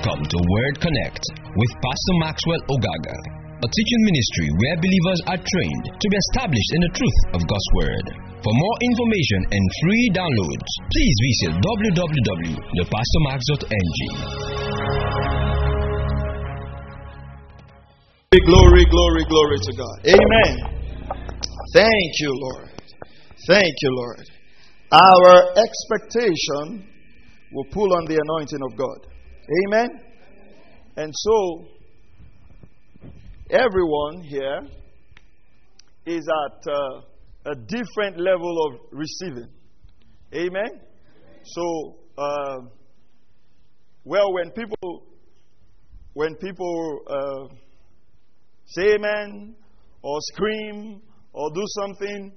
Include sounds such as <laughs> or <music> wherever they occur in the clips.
Welcome to Word Connect with Pastor Maxwell Ogaga, a teaching ministry where believers are trained to be established in the truth of God's Word. For more information and free downloads, please visit www.thepastormax.ng. Glory, glory, glory to God. Amen. Thank you, Lord. Thank you, Lord. Our expectation will pull on the anointing of God. Amen. And so, everyone here is at uh, a different level of receiving. Amen. So, uh, well, when people when people uh, say amen or scream or do something,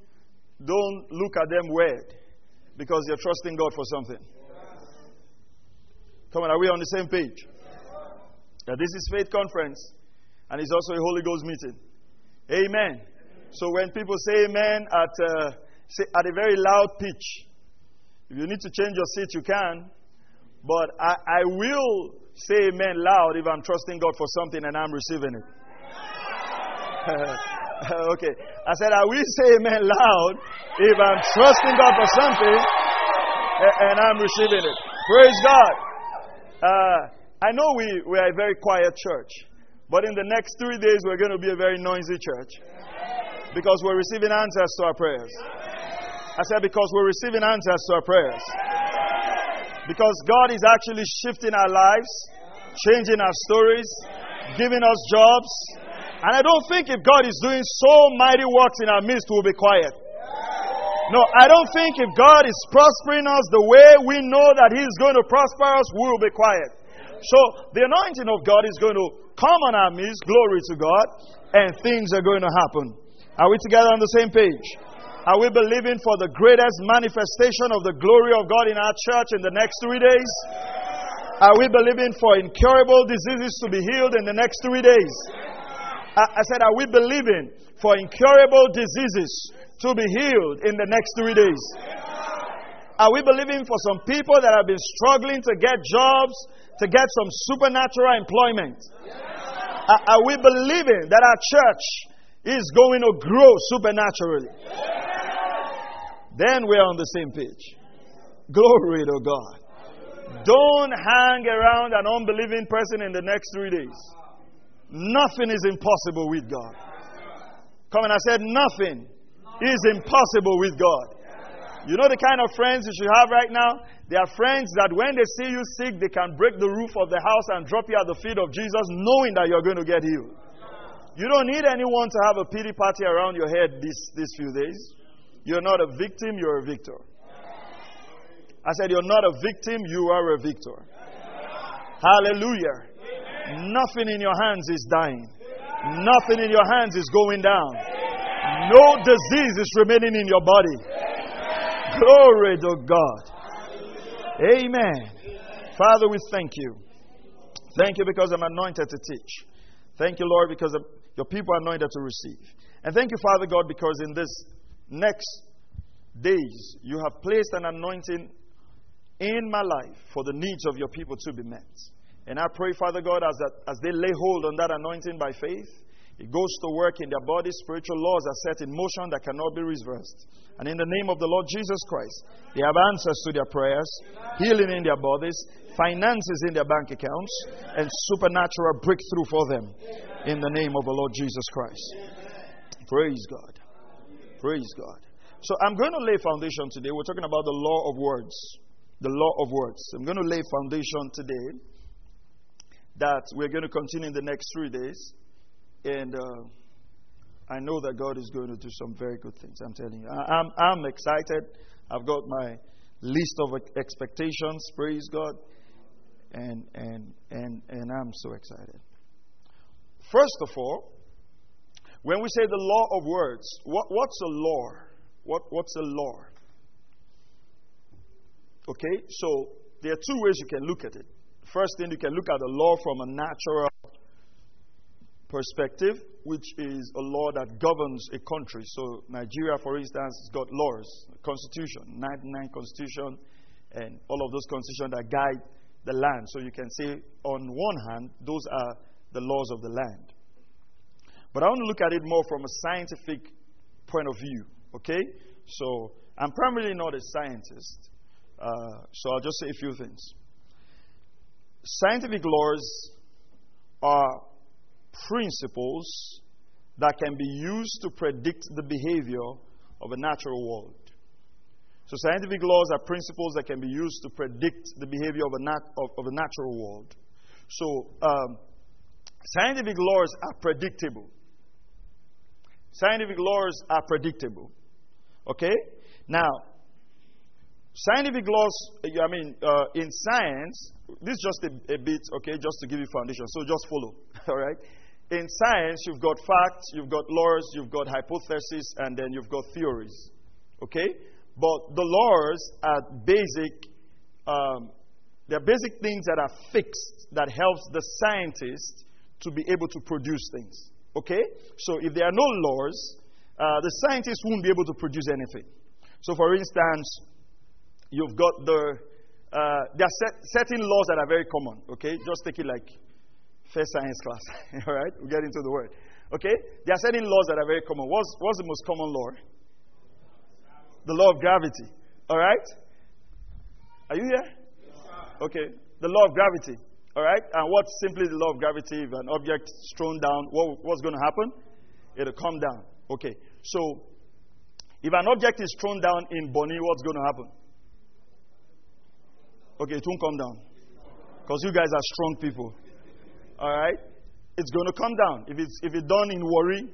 don't look at them weird because you're trusting God for something. Come on, are we on the same page? Now, this is Faith Conference, and it's also a Holy Ghost meeting. Amen. So when people say amen at, uh, say, at a very loud pitch, if you need to change your seat, you can. But I, I will say amen loud if I'm trusting God for something and I'm receiving it. <laughs> okay. I said, I will say amen loud if I'm trusting God for something and I'm receiving it. Praise God. Uh, I know we, we are a very quiet church, but in the next three days, we're going to be a very noisy church because we're receiving answers to our prayers. I said, because we're receiving answers to our prayers. Because God is actually shifting our lives, changing our stories, giving us jobs. And I don't think if God is doing so mighty works in our midst, we'll be quiet. No, I don't think if God is prospering us the way we know that He is going to prosper us, we'll be quiet. So the anointing of God is going to come on our midst, glory to God, and things are going to happen. Are we together on the same page? Are we believing for the greatest manifestation of the glory of God in our church in the next three days? Are we believing for incurable diseases to be healed in the next three days? I, I said, Are we believing for incurable diseases to be healed in the next three days? Are we believing for some people that have been struggling to get jobs, to get some supernatural employment? Are, are we believing that our church is going to grow supernaturally? Then we're on the same page. Glory to God. Don't hang around an unbelieving person in the next three days. Nothing is impossible with God. Come and I said, nothing is impossible with God. You know the kind of friends you should have right now? They are friends that when they see you sick, they can break the roof of the house and drop you at the feet of Jesus, knowing that you're going to get healed. You don't need anyone to have a pity party around your head these, these few days. You're not a victim, you're a victor. I said, You're not a victim, you are a victor. Hallelujah. Nothing in your hands is dying, nothing in your hands is going down. No disease is remaining in your body. Glory to God. Amen. Father, we thank you. Thank you because I'm anointed to teach. Thank you, Lord, because your people are anointed to receive. And thank you, Father God, because in this next days you have placed an anointing in my life for the needs of your people to be met. And I pray, Father God, as, that, as they lay hold on that anointing by faith, it goes to work in their bodies. Spiritual laws are set in motion that cannot be reversed. And in the name of the Lord Jesus Christ, they have answers to their prayers, healing in their bodies, finances in their bank accounts, and supernatural breakthrough for them. In the name of the Lord Jesus Christ. Praise God. Praise God. So I'm going to lay foundation today. We're talking about the law of words. The law of words. I'm going to lay foundation today that we're going to continue in the next three days. And uh, I know that God is going to do some very good things. I'm telling you. I, am I'm, I'm excited. I've got my list of expectations. Praise God. And, and, and, and I'm so excited. First of all, when we say the law of words, what, what's a law? What, what's a law? Okay, so there are two ways you can look at it. First thing, you can look at the law from a natural perspective, which is a law that governs a country. So, Nigeria, for instance, has got laws, constitution, 99 constitution, and all of those constitutions that guide the land. So you can say, on one hand, those are the laws of the land. But I want to look at it more from a scientific point of view, okay? So I'm primarily not a scientist, uh, so I'll just say a few things. Scientific laws are principles that can be used to predict the behavior of a natural world. So, scientific laws are principles that can be used to predict the behavior of a, nat- of, of a natural world. So, um, scientific laws are predictable. Scientific laws are predictable. Okay? Now, scientific laws, I mean, uh, in science, this is just a, a, bit, okay, just to give you foundation. So just follow. <laughs> All right? In science, you've got facts, you've got laws, you've got hypotheses, and then you've got theories. Okay? But the laws are basic, um, they're basic things that are fixed that helps the scientist to be able to produce things. Okay? So if there are no laws, uh, the scientists won't be able to produce anything. So, for instance, you've got the uh, there are set, certain laws that are very common. Okay, just take it like first science class. <laughs> All right, we get into the word. Okay, there are certain laws that are very common. What's what's the most common law? The law of gravity. All right, are you here? Okay, the law of gravity. All right? And what's simply the law of gravity? If an object is thrown down, what, what's going to happen? It'll come down. Okay. So, if an object is thrown down in Bonny, what's going to happen? Okay, it won't come down. Because you guys are strong people. All right? It's going to come down. If it's, if it's done in Warri,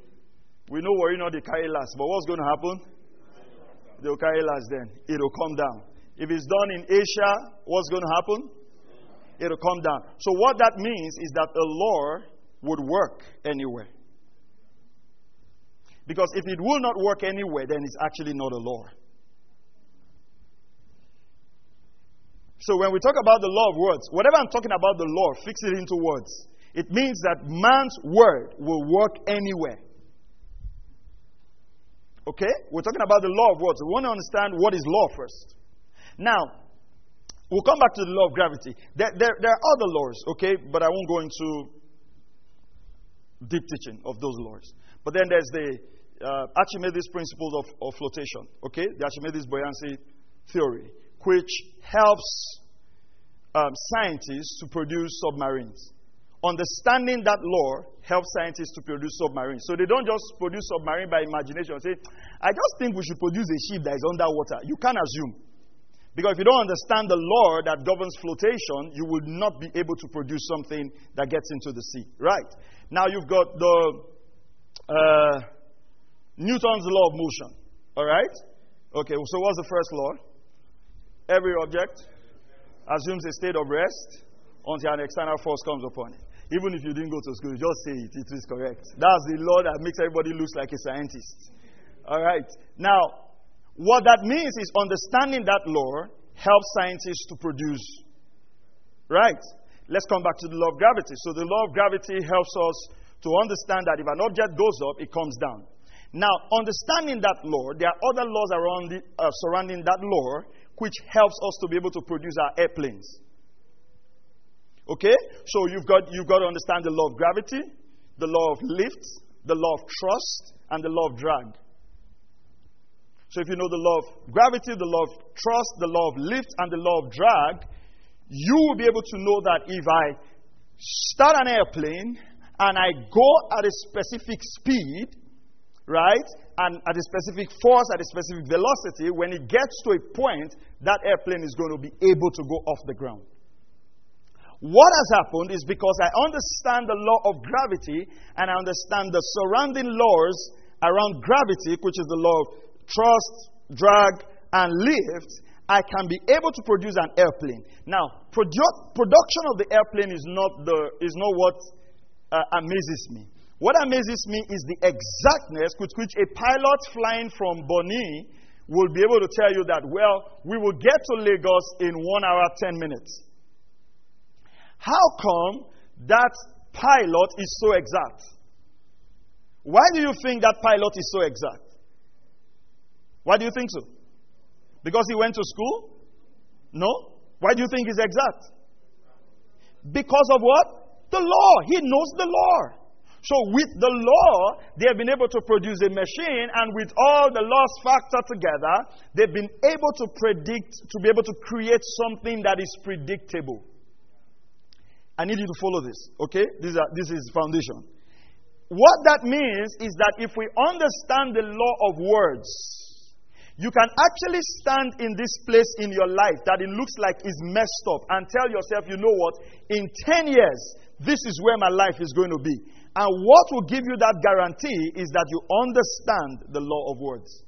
we know Warri not they carry last. But what's going to happen? They'll carry last then. It'll come down. If it's done in Asia, what's going to happen? it'll come down. So, what that means is that a law would work anywhere. Because if it will not work anywhere, then it's actually not a law. So, when we talk about the law of words, whatever I'm talking about the law, fix it into words. It means that man's word will work anywhere. Okay? We're talking about the law of words. We want to understand what is law first. Now, We'll come back to the law of gravity. There, there, there are other laws, okay, but I won't go into deep teaching of those laws. But then there's the uh, Archimedes principles of, of flotation, okay, the Archimedes buoyancy theory, which helps um, scientists to produce submarines. Understanding that law helps scientists to produce submarines. So they don't just produce submarine by imagination. Say, I just think we should produce a ship that is underwater. You can't assume. Because if you don't understand the law that governs flotation, you will not be able to produce something that gets into the sea. Right? Now you've got the uh, Newton's law of motion. All right? Okay, so what's the first law? Every object assumes a state of rest until an external force comes upon it. Even if you didn't go to school, just say it. It is correct. That's the law that makes everybody look like a scientist. All right. Now, what that means is understanding that law helps scientists to produce. Right? Let's come back to the law of gravity. So, the law of gravity helps us to understand that if an object goes up, it comes down. Now, understanding that law, there are other laws around the, uh, surrounding that law which helps us to be able to produce our airplanes. Okay? So you've got, you've got to understand the law of gravity, the law of lift, the law of thrust, and the law of drag. So if you know the law of gravity, the law of thrust, the law of lift, and the law of drag, you will be able to know that if I start an airplane and I go at a specific speed, right, and at a specific force, at a specific velocity, when it gets to a point, that airplane is going to be able to go off the ground. What has happened is because I understand the law of gravity and I understand the surrounding laws around gravity, which is the law of thrust, drag, and lift, I can be able to produce an airplane. Now, produ- production of the airplane is not, the, is not what uh, amazes me. What amazes me is the exactness with which a pilot flying from Bonny will be able to tell you that, well, we will get to Lagos in one hour, 10 minutes. How come that pilot is so exact? Why do you think that pilot is so exact? Why do you think so? Because he went to school? No. Why do you think he's exact? Because of what? The law. He knows the law. So, with the law, they have been able to produce a machine, and with all the laws factor together, they've been able to predict, to be able to create something that is predictable. I need you to follow this, okay? This is, this is foundation. What that means is that if we understand the law of words, you can actually stand in this place in your life that it looks like is messed up and tell yourself, you know what? In 10 years, this is where my life is going to be. And what will give you that guarantee is that you understand the law of words.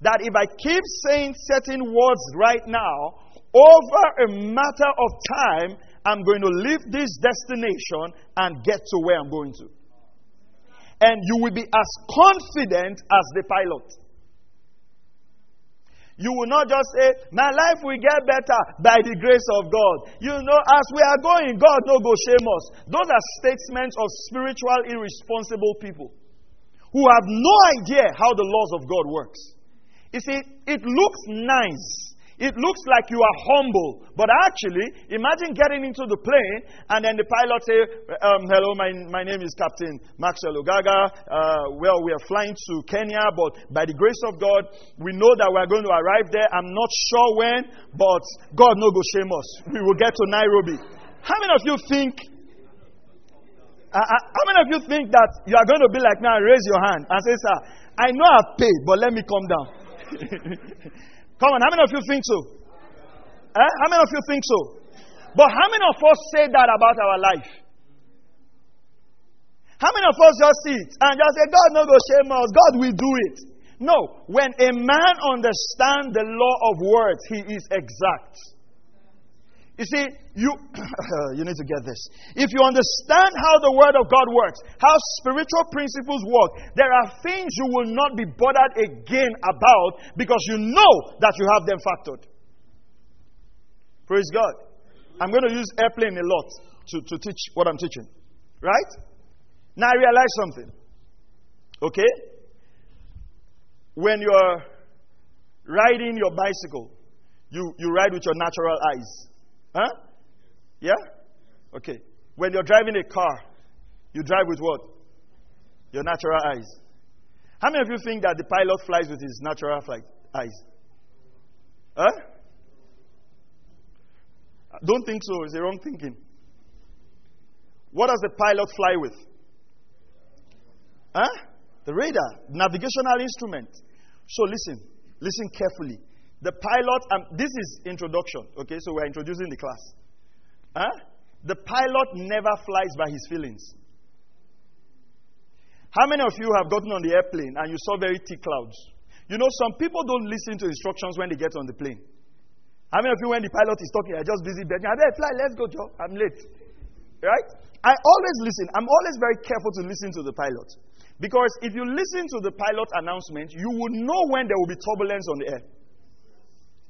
That if I keep saying certain words right now, over a matter of time, I'm going to leave this destination and get to where I'm going to. And you will be as confident as the pilot. You will not just say, My life will get better by the grace of God. You know, as we are going, God no go shame us. Those are statements of spiritual, irresponsible people who have no idea how the laws of God works. You see, it looks nice it looks like you are humble, but actually, imagine getting into the plane and then the pilot say, um, "Hello, my, my name is Captain Maxwell Ogaga. Uh, well, we are flying to Kenya, but by the grace of God, we know that we are going to arrive there. I'm not sure when, but God no go shame us. We will get to Nairobi." How many of you think? Uh, uh, how many of you think that you are going to be like me and raise your hand and say, "Sir, I know I've paid, but let me come down." <laughs> Come on, how many of you think so? Eh? How many of you think so? But how many of us say that about our life? How many of us just sit and just say, God no go shame us, God will do it? No. When a man understands the law of words, he is exact. You see, you, <coughs> you need to get this. If you understand how the Word of God works, how spiritual principles work, there are things you will not be bothered again about because you know that you have them factored. Praise God. I'm going to use airplane a lot to, to teach what I'm teaching. Right? Now I realize something. Okay? When you're riding your bicycle, you, you ride with your natural eyes. Huh? Yeah? Okay. When you're driving a car, you drive with what? Your natural eyes. How many of you think that the pilot flies with his natural flight eyes? Huh? Don't think so. It's the wrong thinking. What does the pilot fly with? Huh? The radar, navigational instrument. So listen, listen carefully. The pilot, um, this is introduction, okay? So we're introducing the class. Huh? The pilot never flies by his feelings. How many of you have gotten on the airplane and you saw very thick clouds? You know, some people don't listen to instructions when they get on the plane. How many of you, when the pilot is talking, are just busy begging, I better fly, let's go, Joe. I'm late. Right? I always listen. I'm always very careful to listen to the pilot. Because if you listen to the pilot announcement, you will know when there will be turbulence on the air.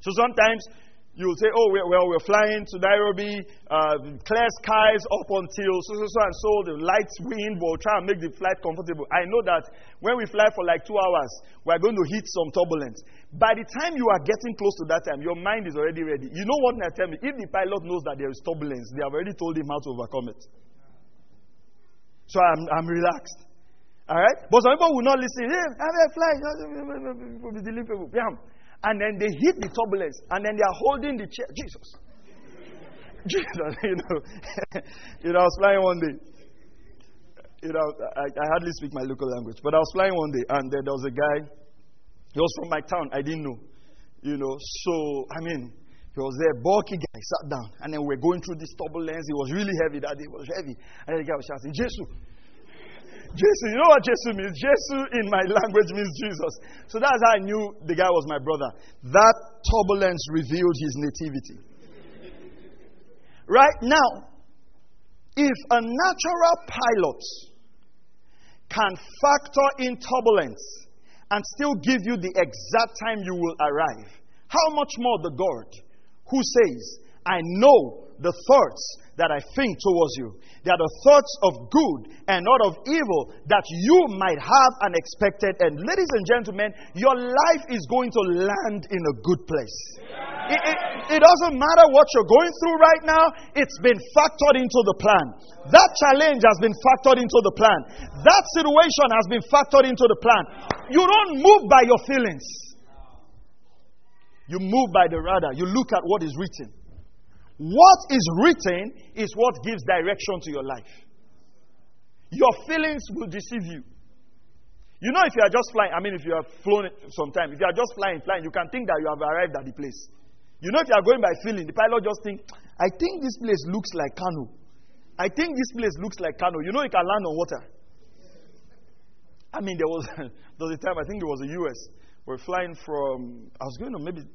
So sometimes you'll say, oh, we're, well, we're flying to Nairobi, uh, clear skies up until so, so, so, and so, the light wind will try and make the flight comfortable. I know that when we fly for like two hours, we're going to hit some turbulence. By the time you are getting close to that time, your mind is already ready. You know what I tell me? If the pilot knows that there is turbulence, they have already told him how to overcome it. So I'm, I'm relaxed. All right? But some people will not listen. Hey, I'm a fly. People be deliverable. Yeah and then they hit the turbulence, and then they are holding the chair. Jesus. Jesus, <laughs> you know. <laughs> you know, I was flying one day. You know, I, I hardly speak my local language, but I was flying one day, and there was a guy. He was from my town. I didn't know. You know, so, I mean, he was there, bulky guy, sat down, and then we we're going through this turbulence. It was really heavy that day. It was heavy. And the guy was shouting, Jesus, Jesus, you know what Jesus means? Jesus in my language means Jesus. So that's how I knew the guy was my brother. That turbulence revealed his nativity. right now, if a natural pilot can factor in turbulence and still give you the exact time you will arrive, how much more the God who says, I know the thoughts that I think towards you. They are the thoughts of good and not of evil, that you might have an expected end. Ladies and gentlemen, your life is going to land in a good place. It, it, it, doesn't matter what you're going through right now, it's been factored into the plan. That challenge has been factored into the plan. That situation has been factored into the plan. You don't move by your feelings, you move by the radar. You look at what is written. What is written is what gives direction to your life. Your feelings will deceive you. You know, if you are just flying, I mean, if you have flown sometime, if you are just flying, flying, you can think that you have arrived at the place. You know, if you are going by feeling, the pilot just think, I think this place looks like Kano. I think this place looks like Kano. You know, you can land on water. I mean, there was, <laughs> there was a time, I think it was the US. We're flying from, I was going to maybe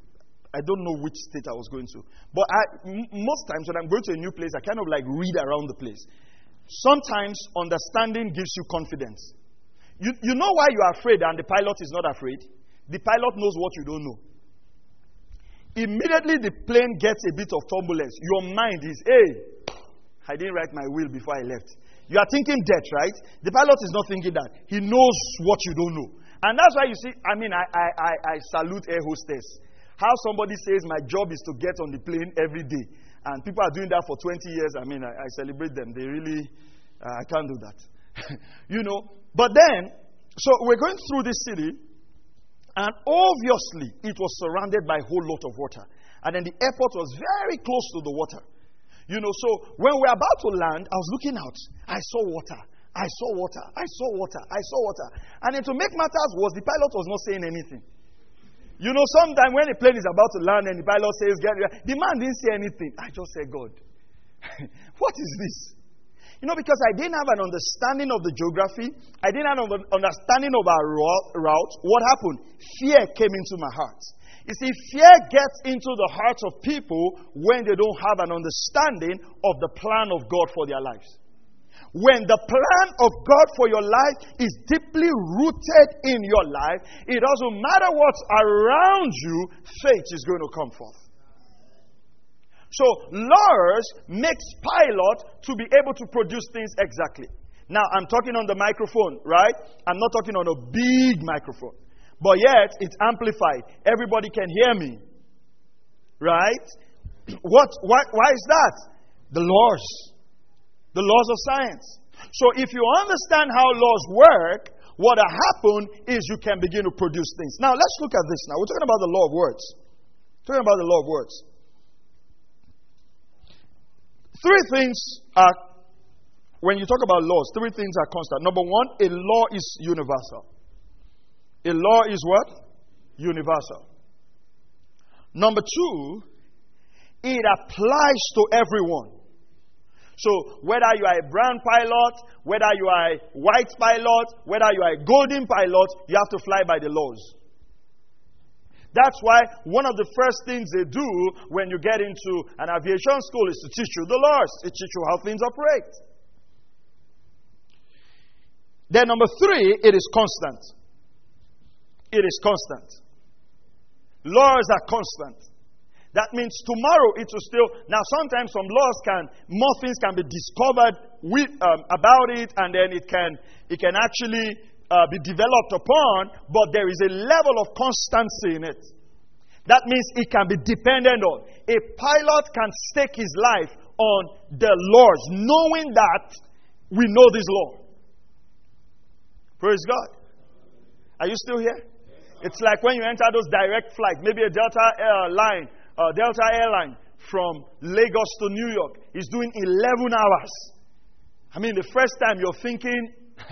I don't know which state I was going to. But I, m- most times when I'm going to a new place, I kind of like read around the place. Sometimes understanding gives you confidence. You, you know why you are afraid and the pilot is not afraid? The pilot knows what you don't know. Immediately the plane gets a bit of turbulence, your mind is, hey, I didn't write my will before I left. You are thinking death, right? The pilot is not thinking that. He knows what you don't know. And that's why you see, I mean, I, I, I, I salute air hostess. How somebody says, My job is to get on the plane every day. And people are doing that for 20 years. I mean, I, I celebrate them. They really, uh, I can't do that. <laughs> you know, but then, so we're going through this city, and obviously it was surrounded by a whole lot of water. And then the airport was very close to the water. You know, so when we're about to land, I was looking out. I saw water. I saw water. I saw water. I saw water. And then to make matters worse, the pilot was not saying anything. You know, sometimes when a plane is about to land and the pilot says, Get ready, the man didn't say anything. I just said, God, <laughs> what is this? You know, because I didn't have an understanding of the geography, I didn't have an understanding of our route. What happened? Fear came into my heart. You see, fear gets into the hearts of people when they don't have an understanding of the plan of God for their lives. When the plan of God for your life is deeply rooted in your life, it doesn't matter what's around you, faith is going to come forth. So, Lars makes pilot to be able to produce things exactly. Now, I'm talking on the microphone, right? I'm not talking on a big microphone. But yet, it's amplified. Everybody can hear me. Right? <clears throat> What, why, why is that? The laws the laws of science. So if you understand how laws work, what will happen is you can begin to produce things. Now let's look at this now. We're talking about the law of words. We're talking about the law of words. Three things are when you talk about laws, three things are constant. Number one, a law is universal. A law is what? Universal. Number two, it applies to everyone. So, whether you are a brown pilot, whether you are a white pilot, whether you are a golden pilot, you have to fly by the laws. That's why one of the first things they do when you get into an aviation school is to teach you the laws, to teach you how things operate. Then, number three, it is constant. It is constant. Laws are constant. That means tomorrow it will still. Now, sometimes some laws can, more things can be discovered with, um, about it, and then it can, it can actually uh, be developed upon, but there is a level of constancy in it. That means it can be dependent on. A pilot can stake his life on the laws, knowing that we know this law. Praise God. Are you still here? It's like when you enter those direct flights, maybe a Delta airline uh, Delta Airline from Lagos to New York is doing 11 hours. I mean, the first time you're thinking, <laughs>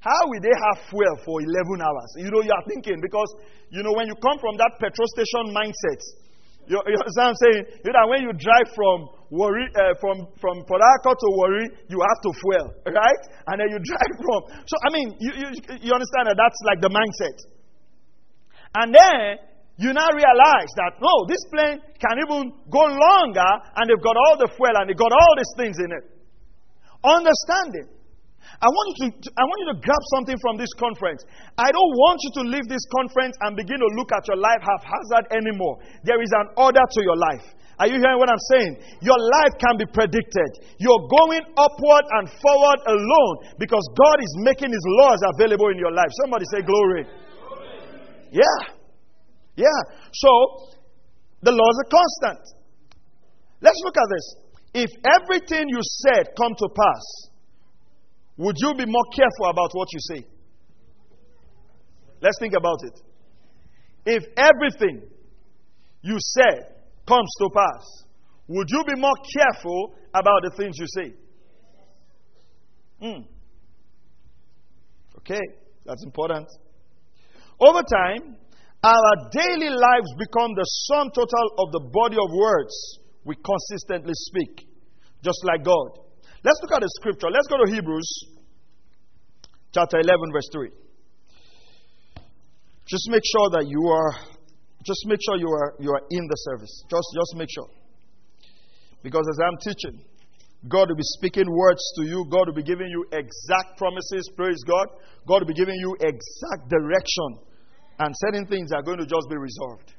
how will they have fuel for 11 hours? You know, you are thinking because, you know, when you come from that petrol station mindset, you, you what I'm saying? You know, when you drive from Warri, uh, from, from Harcourt to Warri, you have to fuel, right? And then you <laughs> drive from. So, I mean, you, you, you understand that that's like the mindset. And then you now realize that no, this plane can even go longer and they've got all the fuel and they've got all these things in it. Understanding. I want, you to, I want you to grab something from this conference. I don't want you to leave this conference and begin to look at your life haphazard anymore. There is an order to your life. Are you hearing what I'm saying? Your life can be predicted. You're going upward and forward alone because God is making His laws available in your life. Somebody say, Glory. glory. Yeah. Yeah. So, the laws are constant. Let's look at this. If everything you said come to pass, would you be more careful about what you say? Let's think about it. If everything you said comes to pass, would you be more careful about the things you say? Hmm. Okay, that's important. Over time, our daily lives become the sum total of the body of words we consistently speak, just like God. Let's look at the scripture. Let's go to Hebrews chapter 11, verse 3. Just make sure that you are, just make sure you are, you are in the service. Just, just make sure. Because as I'm teaching, God will be speaking words to you. God will be giving you exact promises. Praise God. God will be giving you exact direction. And certain things are going to just be resolved.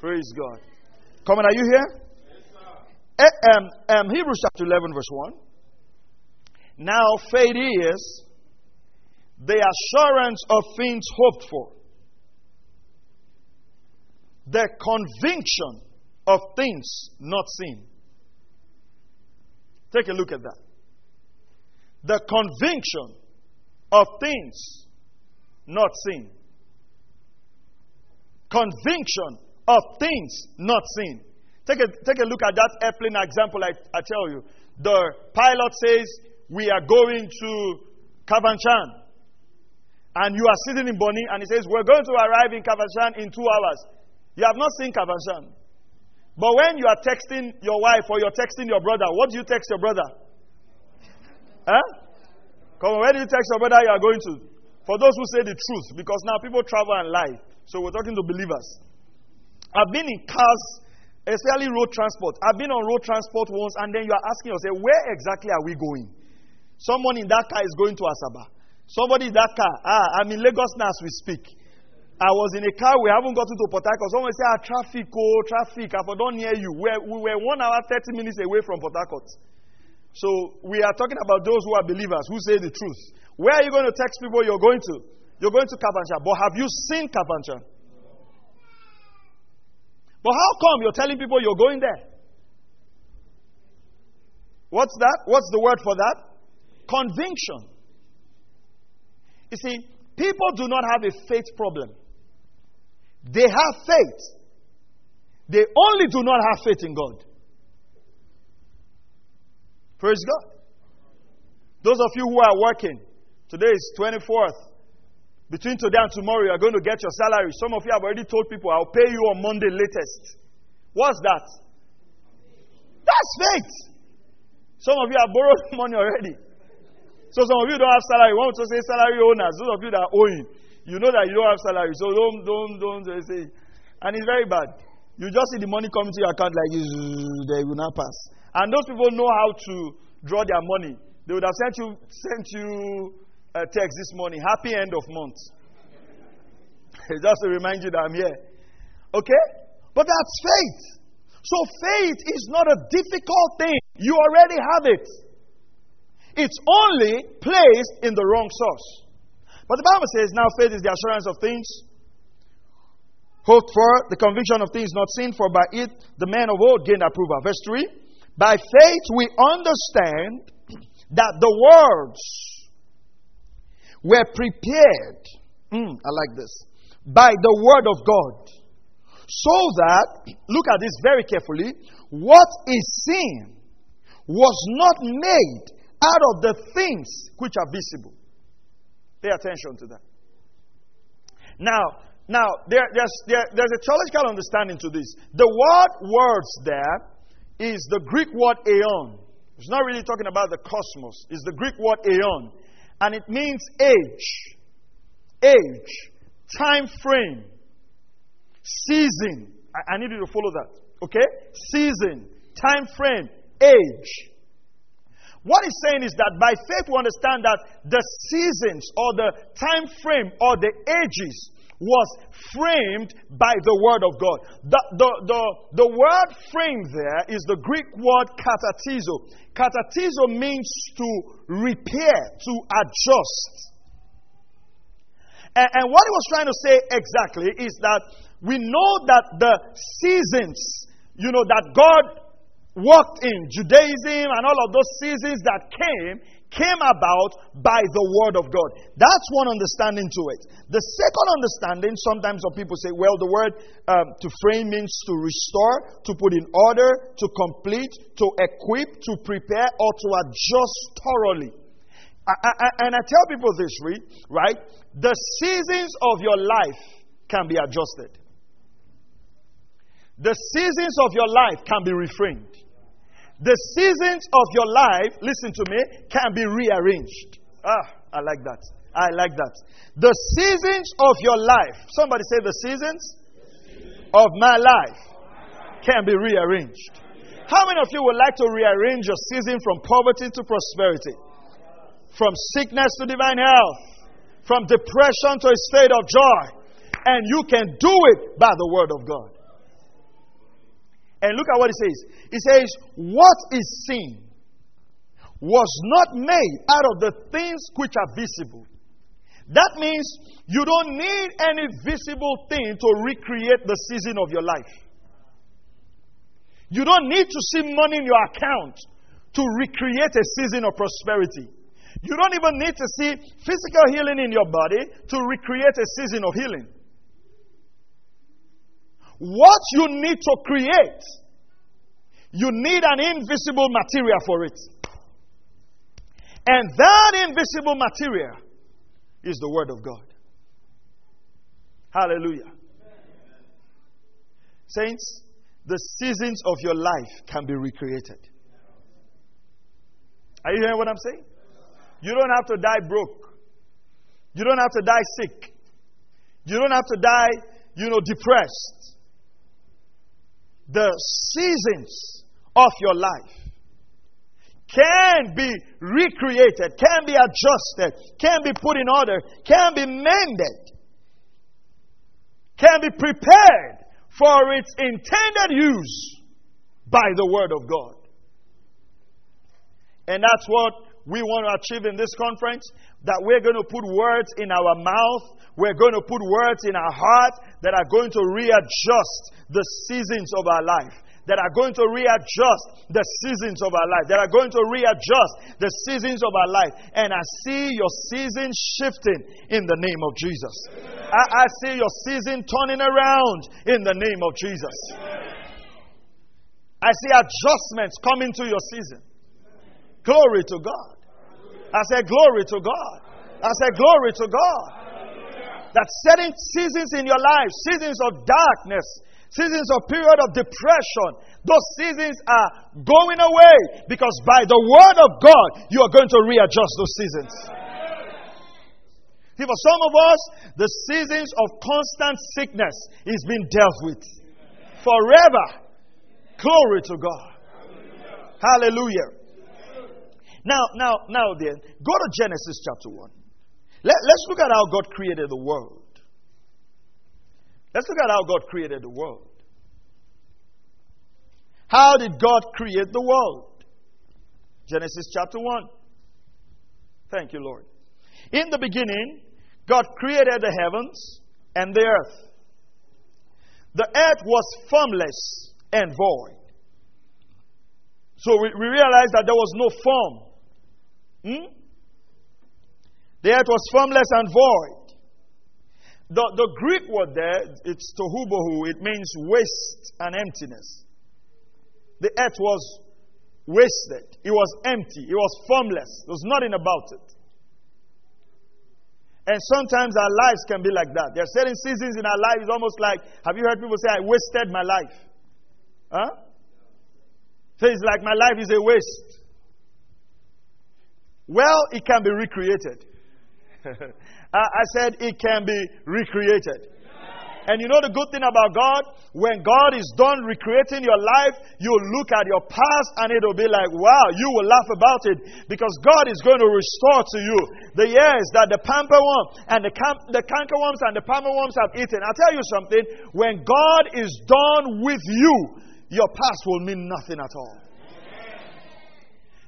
Praise God. Come on, are you here? Yes, eh, um, um, Hebrews chapter 11, verse 1. Now faith is the assurance of things hoped for, the conviction of things not seen. Take a look at that. The conviction of things not seen. Conviction of things not seen. Take a, take a look at that airplane example I, I tell you. The pilot says, We are going to Kafanchan. And you are sitting in Bonny, and he says, We're going to arrive in Kafanchan in two hours. You have not seen Kafanchan. But when you are texting your wife or you're texting your brother, what do you text your brother? Huh? Come on, where do you text your brother you are going to? For those who say the truth, because now people travel and lie. So we're talking to believers. I've been in cars, especially road transport. I've been on road transport once, and then you are asking yourself, where exactly are we going? Someone in that car is going to Asaba. Somebody in that car, ah, I'm in Lagos now as we speak. I was in a car, we haven't gotten to Port Harcourt. Someone say, ah, traffic, oh, traffic, I don't near you. We're, we were one hour, 30 minutes away from Port Harcourt. So we are talking about those who are believers, who say the truth. Where are you going to text people you're going to? You're going to Kafanchan. But have you seen Kafanchan? But how come you're telling people you're going there? What's that? What's the word for that? Conviction. You see, people do not have a faith problem. They have faith. They only do not have faith in God. Praise God. Those of you who are working, today is 24th. Between today and tomorrow, you are going to get your salary. Some of you have already told people, I'll pay you on Monday latest. What's that? That's faith. Some of you have borrowed <laughs> money already. So some of you don't have salary. Want to say salary owners. Those of you that are owing, you know that you don't have salary. So don't, don't, don't say. And it's very bad. You just see the money coming to your account like this, they will not pass. And those people know how to draw their money. They would have sent you, sent you a text this morning. Happy end of month. <laughs> just to remind you that I'm here. Okay? But that's faith. So faith is not a difficult thing. You already have it. It's only placed in the wrong source. But the Bible says, now faith is the assurance of things hoped for, the conviction of things not seen, for by it the man of old gained approval. Verse 3 By faith we understand <clears throat> that the worlds were prepared. Mm, I like this. By the word of God. So that, look at this very carefully, what is seen was not made out of the things which are visible. Pay attention to that. Now, now there, there's, there, there's a theological understanding to this. The word words there is the Greek word aeon. It's not really talking about the cosmos. It's the Greek word aeon. And it means age, age, time frame, season. I, I need you to follow that. Okay? Season, time frame, age. What he's saying is that by faith we understand that the seasons or the time frame or the ages was framed by the Word of God. The, the, the, the word framed there is the Greek word katatizo. Katatizo means to repair, to adjust. And, and what he was trying to say exactly is that we know that the seasons, you know, that God walked in, Judaism and all of those seasons that came, came about by the Word of God. That's one understanding to it. The second understanding, sometimes some people say, well, the word um, to frame means to restore, to put in order, to complete, to equip, to prepare, or to adjust thoroughly. I, I, and I tell people this, right? The seasons of your life can be adjusted. The seasons of your life can be reframed. The seasons of your life, listen to me, can be rearranged. Ah, I like that. I like that. The seasons of your life, somebody say the seasons of my life can be rearranged. How many of you would like to rearrange your season from poverty to prosperity? From sickness to divine health? From depression to a state of joy? And you can do it by the word of God. And look at what he says. He says, What is seen was not made out of the things which are visible. That means you don't need any visible thing to recreate the season of your life. You don't need to see money in your account to recreate a season of prosperity. You don't even need to see physical healing in your body to recreate a season of healing. What you need to create, you need an invisible material for it. And that invisible material is the Word of God. Hallelujah. Saints, the seasons of your life can be recreated. Are you hearing what I'm saying? You don't have to die broke. You don't have to die sick. You don't have to die, you know, depressed the seasons of your life can be recreated, can be adjusted, can be put in order, can be mended, can be prepared for its intended use by the Word of God. And that's what we want to achieve in this conference that we're going to put words in our mouth, we're going to put words in our heart that are going to readjust the seasons of our life. That are going to readjust the seasons of our life. That are going to readjust the seasons of our life. And I see your season shifting in the name of Jesus. I, I see your season turning around in the name of Jesus. I see adjustments coming to your season. Glory to God. I said, Glory to God. I said, Glory to God. That certain seasons in your life, seasons of darkness, seasons of period of depression, those seasons are going away because by the word of God, you are going to readjust those seasons. See, for some of us, the seasons of constant sickness is being dealt with forever. Glory to God. Hallelujah. Now, now, now then, go to Genesis chapter 1. Let, let's look at how God created the world. Let's look at how God created the world. How did God create the world? Genesis chapter 1. Thank you, Lord. In the beginning, God created the heavens and the earth. The earth was formless and void. So we, we realize that there was no form Hmm? The earth was formless and void. The, the Greek word there, it's tohubohu, it means waste and emptiness. The earth was wasted, it was empty, it was formless, there was nothing about it. And sometimes our lives can be like that. There are certain seasons in our life, it's almost like have you heard people say, I wasted my life? Huh? So it's like my life is a waste. Well, it can be recreated. <laughs> I said it can be recreated. And you know the good thing about God? When God is done recreating your life, you'll look at your past and it'll be like, wow, you will laugh about it because God is going to restore to you the years that the pamper worm and the, cam- the cankerworms and the palmer worms have eaten. I'll tell you something. When God is done with you, your past will mean nothing at all.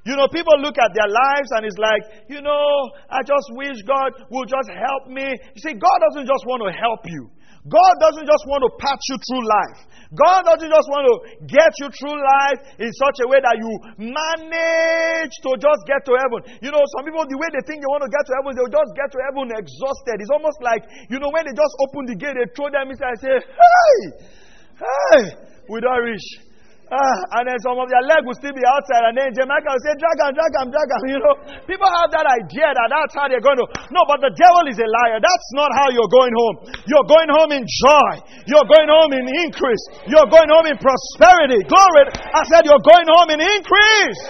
You know, people look at their lives and it's like, you know, I just wish God would just help me. You see, God doesn't just want to help you. God doesn't just want to patch you through life. God doesn't just want to get you through life in such a way that you manage to just get to heaven. You know, some people, the way they think they want to get to heaven, they'll just get to heaven exhausted. It's almost like, you know, when they just open the gate, they throw them inside and say, hey, hey, we don't reach. Ah, and then some of their leg will still be outside, and then Jamaica will say, drag him, drag drag. <laughs> You know, people have that idea that that's how they're going to. No, but the devil is a liar. That's not how you're going home. You're going home in joy. You're going home in increase. You're going home in prosperity. Glory. I said, you're going home in increase.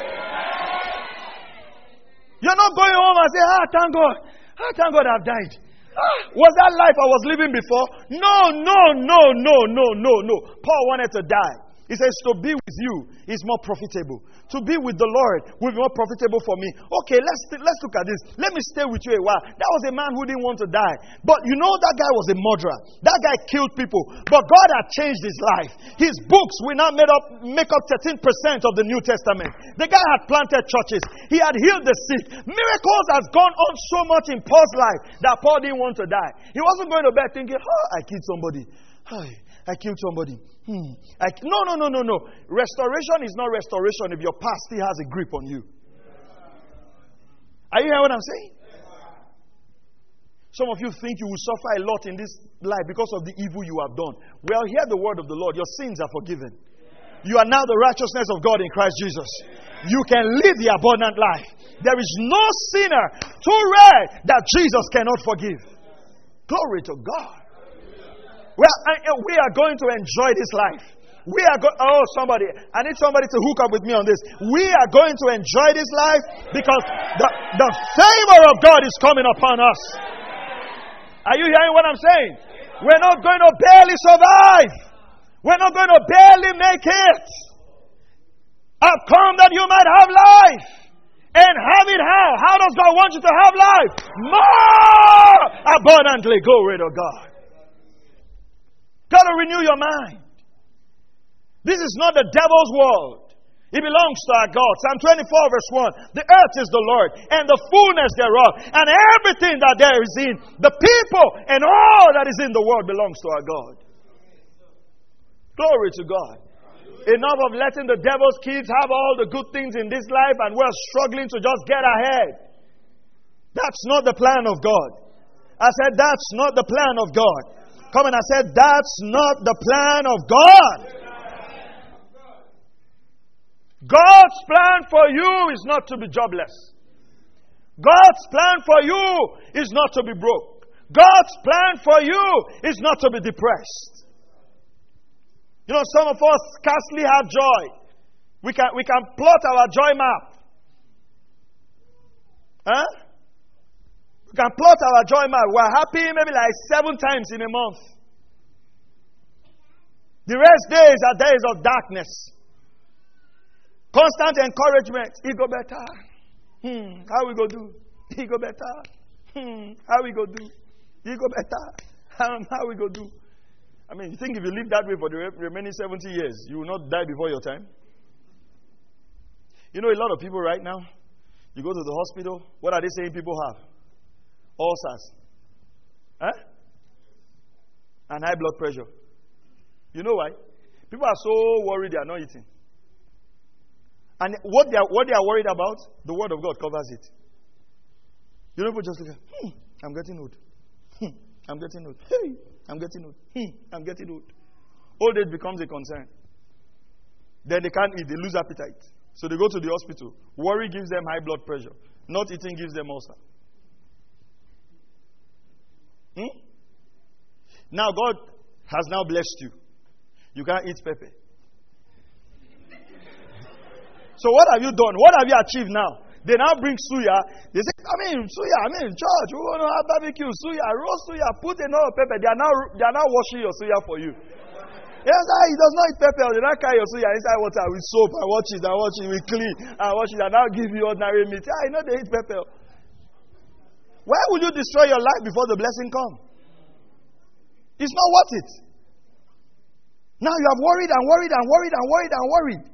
You're not going home and say, ah, thank God. Ah, thank God I've died. Ah, was that life I was living before? No, no, no, no, no, no, no. Paul wanted to die. He says, To be with you is more profitable. To be with the Lord will be more profitable for me. Okay, let's, let's look at this. Let me stay with you a while. That was a man who didn't want to die. But you know, that guy was a murderer. That guy killed people. But God had changed his life. His books will now made up, make up 13% of the New Testament. The guy had planted churches, he had healed the sick. Miracles has gone on so much in Paul's life that Paul didn't want to die. He wasn't going to bed thinking, Oh, I killed somebody. I killed somebody. Hmm. I, no, no, no, no, no. Restoration is not restoration if your past still has a grip on you. Are you hearing what I'm saying? Some of you think you will suffer a lot in this life because of the evil you have done. Well, hear the word of the Lord. Your sins are forgiven. You are now the righteousness of God in Christ Jesus. You can live the abundant life. There is no sinner too rare that Jesus cannot forgive. Glory to God. We are, uh, we are going to enjoy this life. We are going, oh, somebody, I need somebody to hook up with me on this. We are going to enjoy this life because the, the favor of God is coming upon us. Are you hearing what I'm saying? We're not going to barely survive. We're not going to barely make it. I've come that you might have life and have it how? How does God want you to have life? More abundantly. Glory to God. Got to renew your mind. This is not the devil's world. It belongs to our God. Psalm 24, verse 1. The earth is the Lord, and the fullness thereof, and everything that there is in. The people and all that is in the world belongs to our God. Glory to God. Enough of letting the devil's kids have all the good things in this life, and we're struggling to just get ahead. That's not the plan of God. I said, that's not the plan of God. Come and I said, That's not the plan of God. God's plan for you is not to be jobless. God's plan for you is not to be broke. God's plan for you is not to be depressed. You know, some of us scarcely have joy. We can, we can plot our joy map. Huh? We can plot our joy map. We're happy maybe like seven times in a month. The rest days are days of darkness. Constant encouragement. He go better. Hmm. How we go do? He go better. Hmm. How we go do? He go better. <laughs> Um, how we go do? I mean, you think if you live that way for the remaining 70 years, you will not die before your time? You know, a lot of people right now, you go to the hospital, what are they saying people have? Ulcers, huh? and high blood pressure. You know why? People are so worried they are not eating. And what they are, what they are worried about, the Word of God covers it. You know, people just look at, hmm, I'm getting old. Hmm, I'm getting old. Hey, I'm getting old. Hmm, I'm getting old. Old age becomes a concern. Then they can't eat, they lose appetite. So they go to the hospital. Worry gives them high blood pressure. Not eating gives them ulcer. Hmm? Now, God has now blessed you. You can't eat pepper. <laughs> so, what have you done? What have you achieved now? They now bring suya. They say, I mean, suya, I mean, church, we want to have barbecue, suya, roast suya, put enough pepper. They are now, they are now washing your suya for you. <laughs> Yes, he does not eat pepper. They not carry your suya inside water with soap and it and it with clean and it and now give you ordinary meat. You know they eat pepper. Why would you destroy your life before the blessing come? It's not worth it. Now you have worried and worried and worried and worried and worried.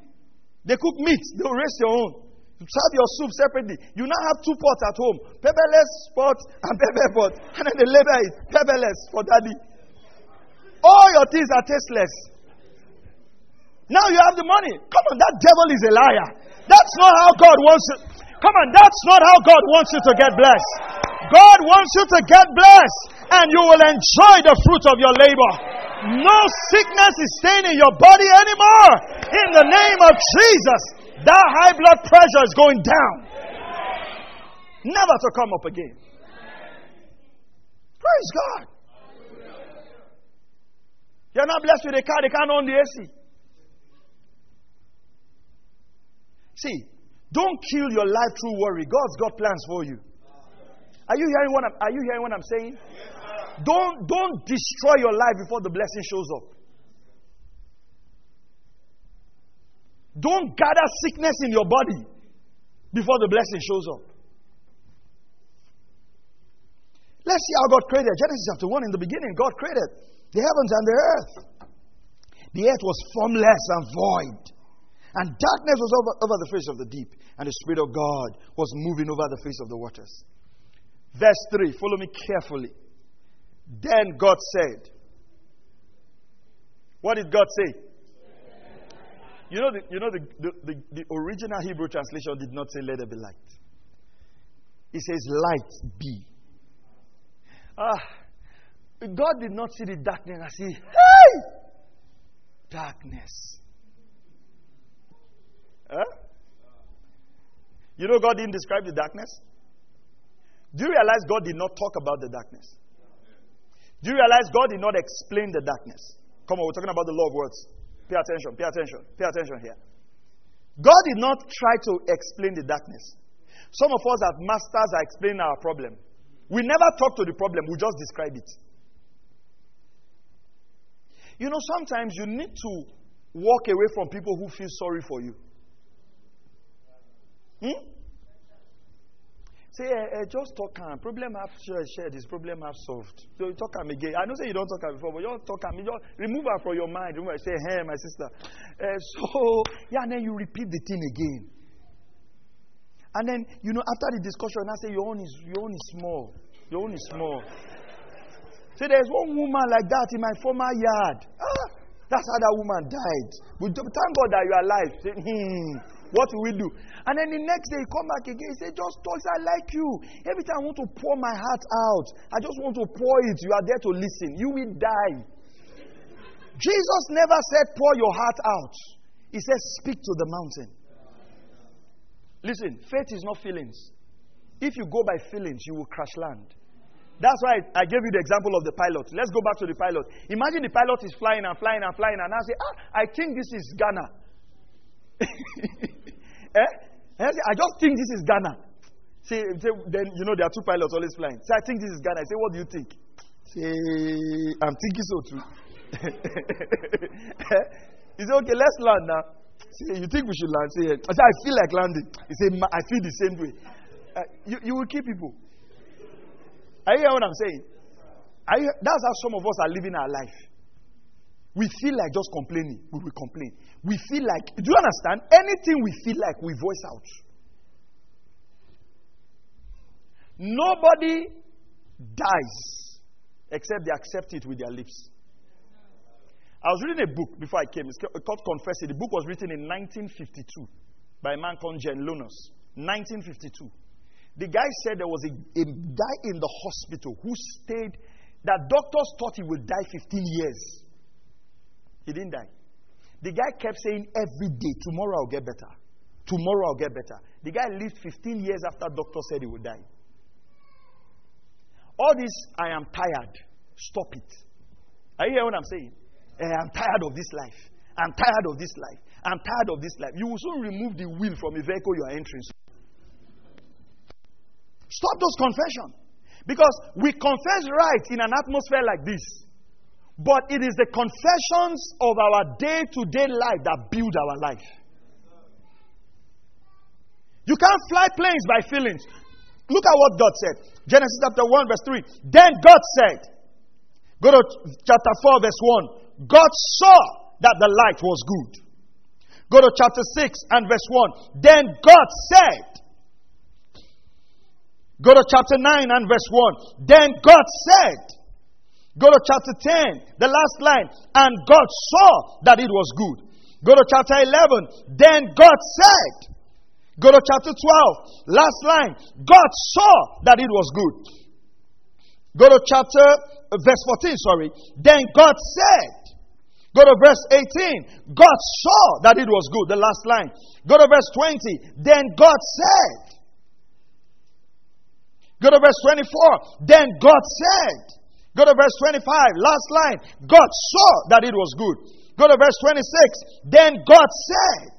They cook meat, they'll raise your own. You serve your soup separately. You now have two pots at home pepperless pot and <laughs> pepper pot. And then the label is pepperless for daddy. All your things are tasteless. Now you have the money. Come on, that devil is a liar. That's not how God wants it. Come on, that's not how God wants you to get blessed. God wants you to get blessed, and you will enjoy the fruit of your labor. No sickness is staying in your body anymore. In the name of Jesus, that high blood pressure is going down. Never to come up again. Praise God. You're not blessed with a car, they can't own the AC. See, don't kill your life through worry. God's got plans for you. Are you hearing what I'm, are you hearing what I'm saying? Don't, don't destroy your life before the blessing shows up. Don't gather sickness in your body before the blessing shows up. Let's see how God created. Genesis chapter 1 in the beginning, God created the heavens and the earth. The earth was formless and void, and darkness was over, over the face of the deep, and the Spirit of God was moving over the face of the waters. Verse 3, follow me carefully. Then God said, What did God say? You know, the, you know the, the, the, the original Hebrew translation did not say, Let there be light. It says, Light be. Ah, God did not see the darkness and say, Hey! Darkness. Huh? You know, God didn't describe the darkness? Do you realize God did not talk about the darkness? Do you realize God did not explain the darkness? Come on, we're talking about the law of words. Pay attention, pay attention, pay attention here. God did not try to explain the darkness. Some of us as masters are explaining our problem. We never talk to the problem, we just describe it. You know, sometimes you need to walk away from people who feel sorry for you. Hmm? Say, eh, eh, just talk am. Problem have shared, this problem have solved. So you talk am again. I know say you don't talk am before, but you talk. You just remove her from your mind. Remove her, say, hey, my sister. Uh, so, yeah, and then you repeat the thing again. And then, you know, after the discussion, I say, your own is, your own is small. Your own is small. Say, there's one woman like that in my former yard. Ah, that's how that woman died. But thank God that you are alive. Hmm. What will we do? And then the next day, he come back again. He said, Just talk. I like you. Every time I want to pour my heart out, I just want to pour it. You are there to listen. You will die. Jesus never said, Pour your heart out. He said, Speak to the mountain. Listen, faith is not feelings. If you go by feelings, you will crash land. That's why I gave you the example of the pilot. Let's go back to the pilot. Imagine the pilot is flying and flying and flying, and I say, Ah, I think this is Ghana. <laughs> eh? I just think this is Ghana. Say, say, then you know there are two pilots always flying. Say, I think this is Ghana. I say, what do you think? Say, I'm thinking so too. <laughs> he said, okay, let's land now. Say, you think we should land? Say, I say, I feel like landing. He said, I feel the same way. Uh, you, you will keep people. Are you hearing what I'm saying? You, that's how some of us are living our life. We feel like just complaining. We will complain. We feel like, do you understand? Anything we feel like, we voice out. Nobody dies except they accept it with their lips. I was reading a book before I came. It's called Confessing. The book was written in 1952 by a man called Jen Lunas. 1952. The guy said there was a, a guy in the hospital who stayed, that doctors thought he would die 15 years. He didn't die. The guy kept saying every day, tomorrow I'll get better. Tomorrow I'll get better. The guy lived 15 years after doctor said he would die. All this, I am tired. Stop it. Are you hearing what I'm saying? Eh, I'm tired of this life. I'm tired of this life. I'm tired of this life. You will soon remove the wheel from a vehicle you are entering. Stop those confessions. Because we confess right in an atmosphere like this. But it is the confessions of our day to day life that build our life. You can't fly planes by feelings. Look at what God said. Genesis chapter 1, verse 3. Then God said, Go to chapter 4, verse 1. God saw that the light was good. Go to chapter 6 and verse 1. Then God said, Go to chapter 9 and verse 1. Then God said, Go to chapter 10, the last line, and God saw that it was good. Go to chapter 11, then God said, Go to chapter 12, last line, God saw that it was good. Go to chapter, uh, verse 14, sorry, then God said, Go to verse 18. God saw that it was good. The last line. Go to verse 20. Then God said. Go to verse 24. Then God said. Go to verse 25. Last line. God saw that it was good. Go to verse 26. Then God said.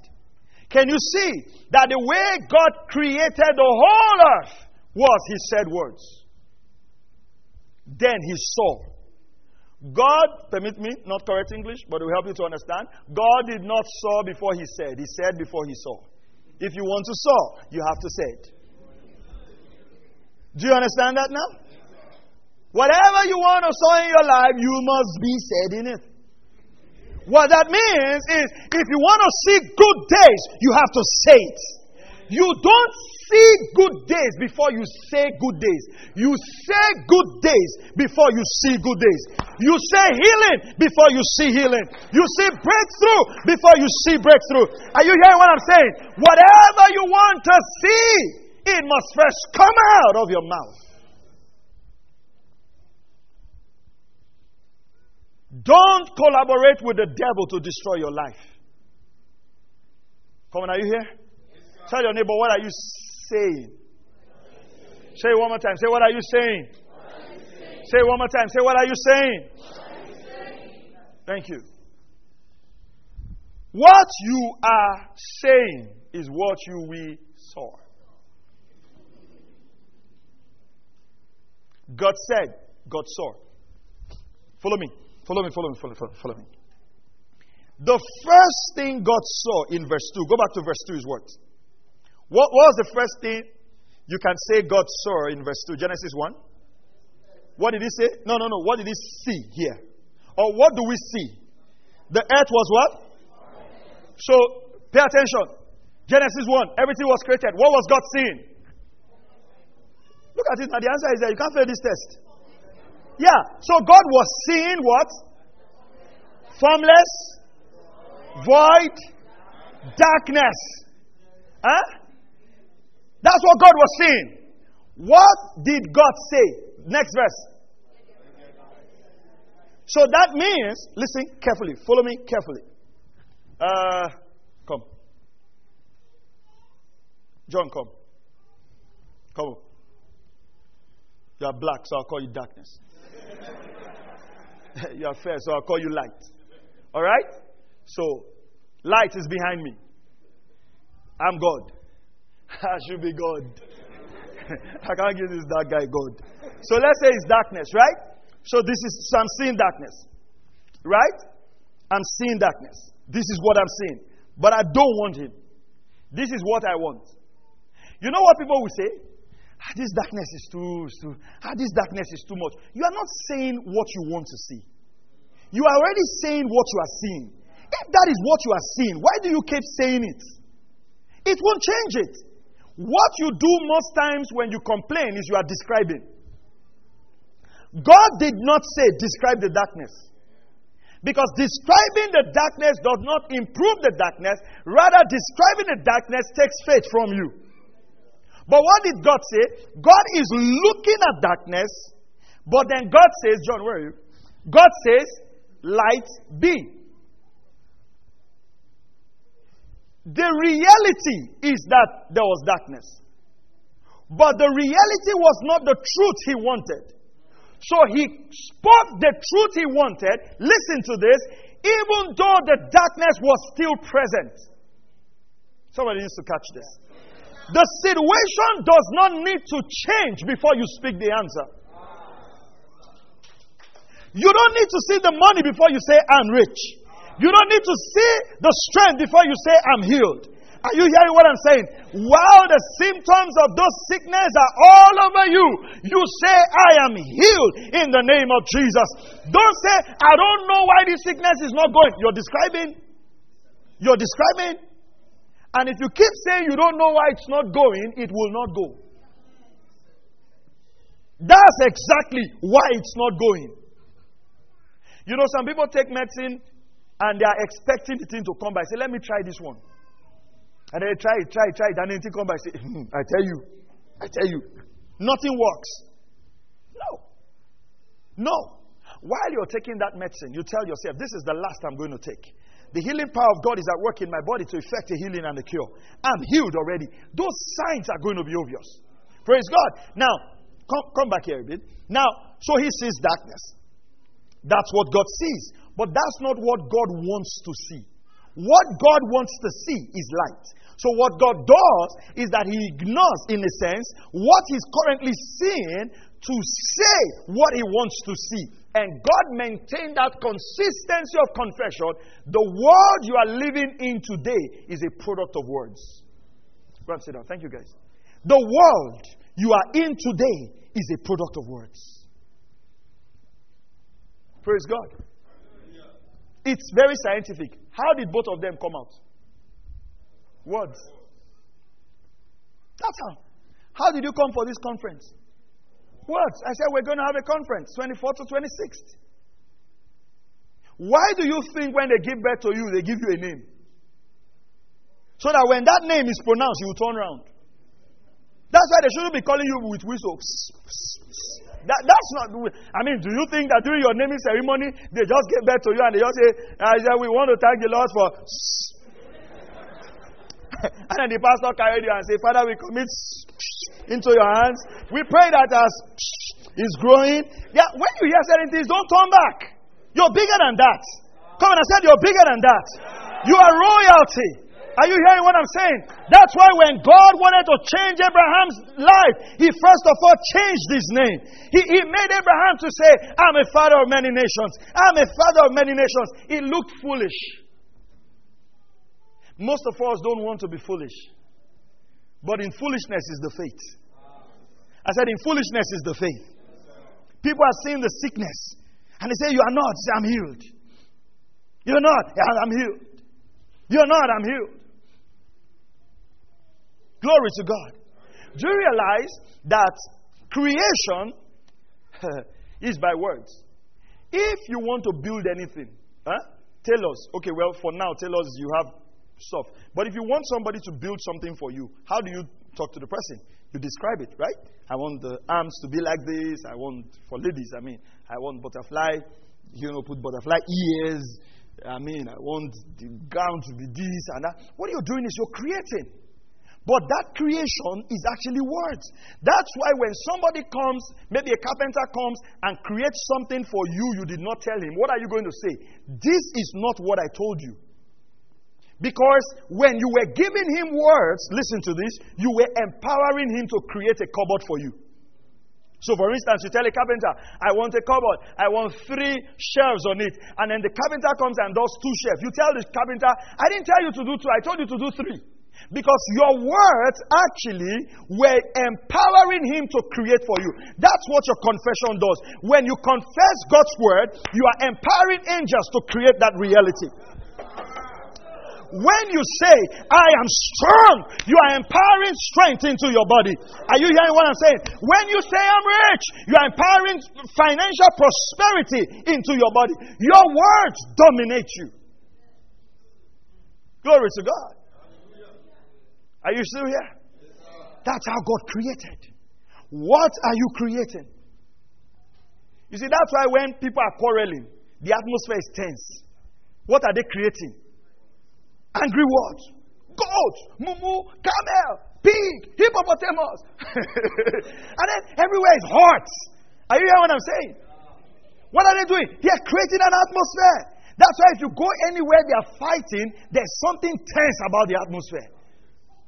Can you see that the way God created the whole earth was He said words? Then He saw. God, permit me, not correct English, but it will help you to understand. God did not saw before He said. He said before He saw. If you want to saw, you have to say it. Do you understand that now? Whatever you want to sow in your life, you must be said in it. What that means is if you want to see good days, you have to say it. You don't see good days before you say good days. You say good days before you see good days. You say healing before you see healing. You see breakthrough before you see breakthrough. Are you hearing what I'm saying? Whatever you want to see, it must first come out of your mouth. Don't collaborate with the devil to destroy your life. Come on, are you here? Tell your neighbor, what are you saying? Say it one more time. Say, what are you saying? Say it one more time. Say, what are you saying? Thank you. What you are saying is what you will sow. God said, God saw. Follow me. Follow me, follow me, follow, follow, follow me. The first thing God saw in verse 2, go back to verse 2 is what? What was the first thing you can say God saw in verse 2? Genesis 1? What did he say? No, no, no. What did he see here? Or what do we see? The earth was what? So, pay attention. Genesis 1, everything was created. What was God seeing? Look at it now. The answer is that you can't fail this test. Yeah. So God was seeing what? Formless, void, darkness. Huh? That's what God was seeing. What did God say? Next verse. So that means, listen carefully, follow me carefully. Uh, come. John, come. Come. You are black, so I'll call you darkness. <laughs> you are fair, so I'll call you light. All right? So, light is behind me. I'm God. <laughs> I should be God. <laughs> I can't give this dark guy God. So let's say it's darkness, right? So this is so I'm seeing darkness. Right? I'm seeing darkness. This is what I'm seeing. But I don't want him. This is what I want. You know what people will say? Ah, this darkness is too, too ah, this darkness is too much. You are not saying what you want to see. You are already saying what you are seeing. If that is what you are seeing, why do you keep saying it? It won't change it. What you do most times when you complain is you are describing. God did not say, describe the darkness. Because describing the darkness does not improve the darkness, rather, describing the darkness takes faith from you. But what did God say? God is looking at darkness, but then God says, John, where are you? God says, light be. The reality is that there was darkness. But the reality was not the truth he wanted. So he spoke the truth he wanted. Listen to this. Even though the darkness was still present. Somebody needs to catch this. The situation does not need to change before you speak the answer. You don't need to see the money before you say, I'm rich. You don't need to see the strength before you say, I'm healed. Are you hearing what I'm saying? While the symptoms of those sickness are all over you, you say, I am healed in the name of Jesus. Don't say, I don't know why this sickness is not going. You're describing. You're describing. And if you keep saying you don't know why it's not going, it will not go. That's exactly why it's not going. You know, some people take medicine and they are expecting the thing to come by. Say, let me try this one. And they try it, try it, try it, and anything come by, say, hmm, I tell you, I tell you, nothing works. No. No. While you're taking that medicine, you tell yourself, this is the last I'm going to take. The healing power of God is at work in my body to effect a healing and a cure. I'm healed already. Those signs are going to be obvious. Praise God. Now, come, come back here a bit. Now, so he sees darkness. That's what God sees. But that's not what God wants to see. What God wants to see is light. So, what God does is that He ignores, in a sense, what He's currently seeing to say what He wants to see. And God maintained that consistency of confession. The world you are living in today is a product of words. And sit down. Thank you, guys. The world you are in today is a product of words. Praise God. It's very scientific. How did both of them come out? Words. That's how. How did you come for this conference? Words. I said we're going to have a conference, 24th to 26th. Why do you think when they give birth to you, they give you a name? So that when that name is pronounced, you will turn around. That's why they shouldn't be calling you with whistles. That, that's not. I mean, do you think that during your naming ceremony, they just get back to you and they just say, uh, "We want to thank the Lord for." <laughs> and then the pastor carried you and say, Father, we commit into your hands. We pray that as <sniffs> is growing. Yeah, when you hear certain things, don't turn back. You're bigger than that. Come on, I said you're bigger than that. You are royalty. Are you hearing what I'm saying? That's why when God wanted to change Abraham's life, he first of all changed his name. He, he made Abraham to say, I'm a father of many nations. I'm a father of many nations. It looked foolish. Most of us don't want to be foolish. But in foolishness is the faith. I said, in foolishness is the faith. People are seeing the sickness and they say, You are not. Say, I'm healed. You're not. I'm healed. You're not. I'm healed. Glory to God. Do you realize that creation <laughs> is by words? If you want to build anything, huh, tell us. Okay, well, for now, tell us you have stuff. But if you want somebody to build something for you, how do you talk to the person? You describe it, right? I want the arms to be like this. I want, for ladies, I mean, I want butterfly, you know, put butterfly ears. I mean, I want the gown to be this and that. What you're doing is you're creating. But that creation is actually words. That's why when somebody comes, maybe a carpenter comes and creates something for you, you did not tell him, what are you going to say? This is not what I told you. Because when you were giving him words, listen to this, you were empowering him to create a cupboard for you. So, for instance, you tell a carpenter, I want a cupboard, I want three shelves on it. And then the carpenter comes and does two shelves. You tell the carpenter, I didn't tell you to do two, I told you to do three. Because your words actually were empowering him to create for you. That's what your confession does. When you confess God's word, you are empowering angels to create that reality. When you say, I am strong, you are empowering strength into your body. Are you hearing what I'm saying? When you say, I'm rich, you are empowering financial prosperity into your body. Your words dominate you. Glory to God. Are you still here? That's how God created. What are you creating? You see, that's why when people are quarreling, the atmosphere is tense. What are they creating? Angry words. Goat, mumu, camel, pig, hippopotamus. <laughs> and then everywhere is hot. Are you hearing what I'm saying? What are they doing? They are creating an atmosphere. That's why if you go anywhere they are fighting, there's something tense about the atmosphere.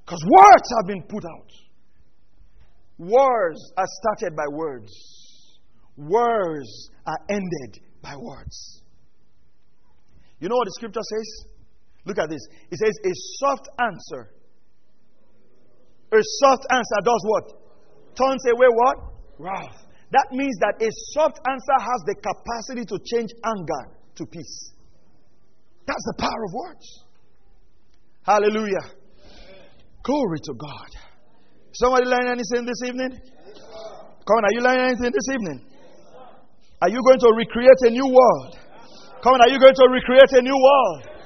Because words have been put out. Wars are started by words. Wars are ended by words. You know what the scripture says? Look at this. It says, A soft answer. A soft answer does what? Turns away what? Wrath. That means that a soft answer has the capacity to change anger to peace. That's the power of words. Hallelujah. Glory to God. Somebody learn anything this evening? Come on, are you learning anything this evening? Are you going to recreate a new world? Come on, are you going to recreate a new world?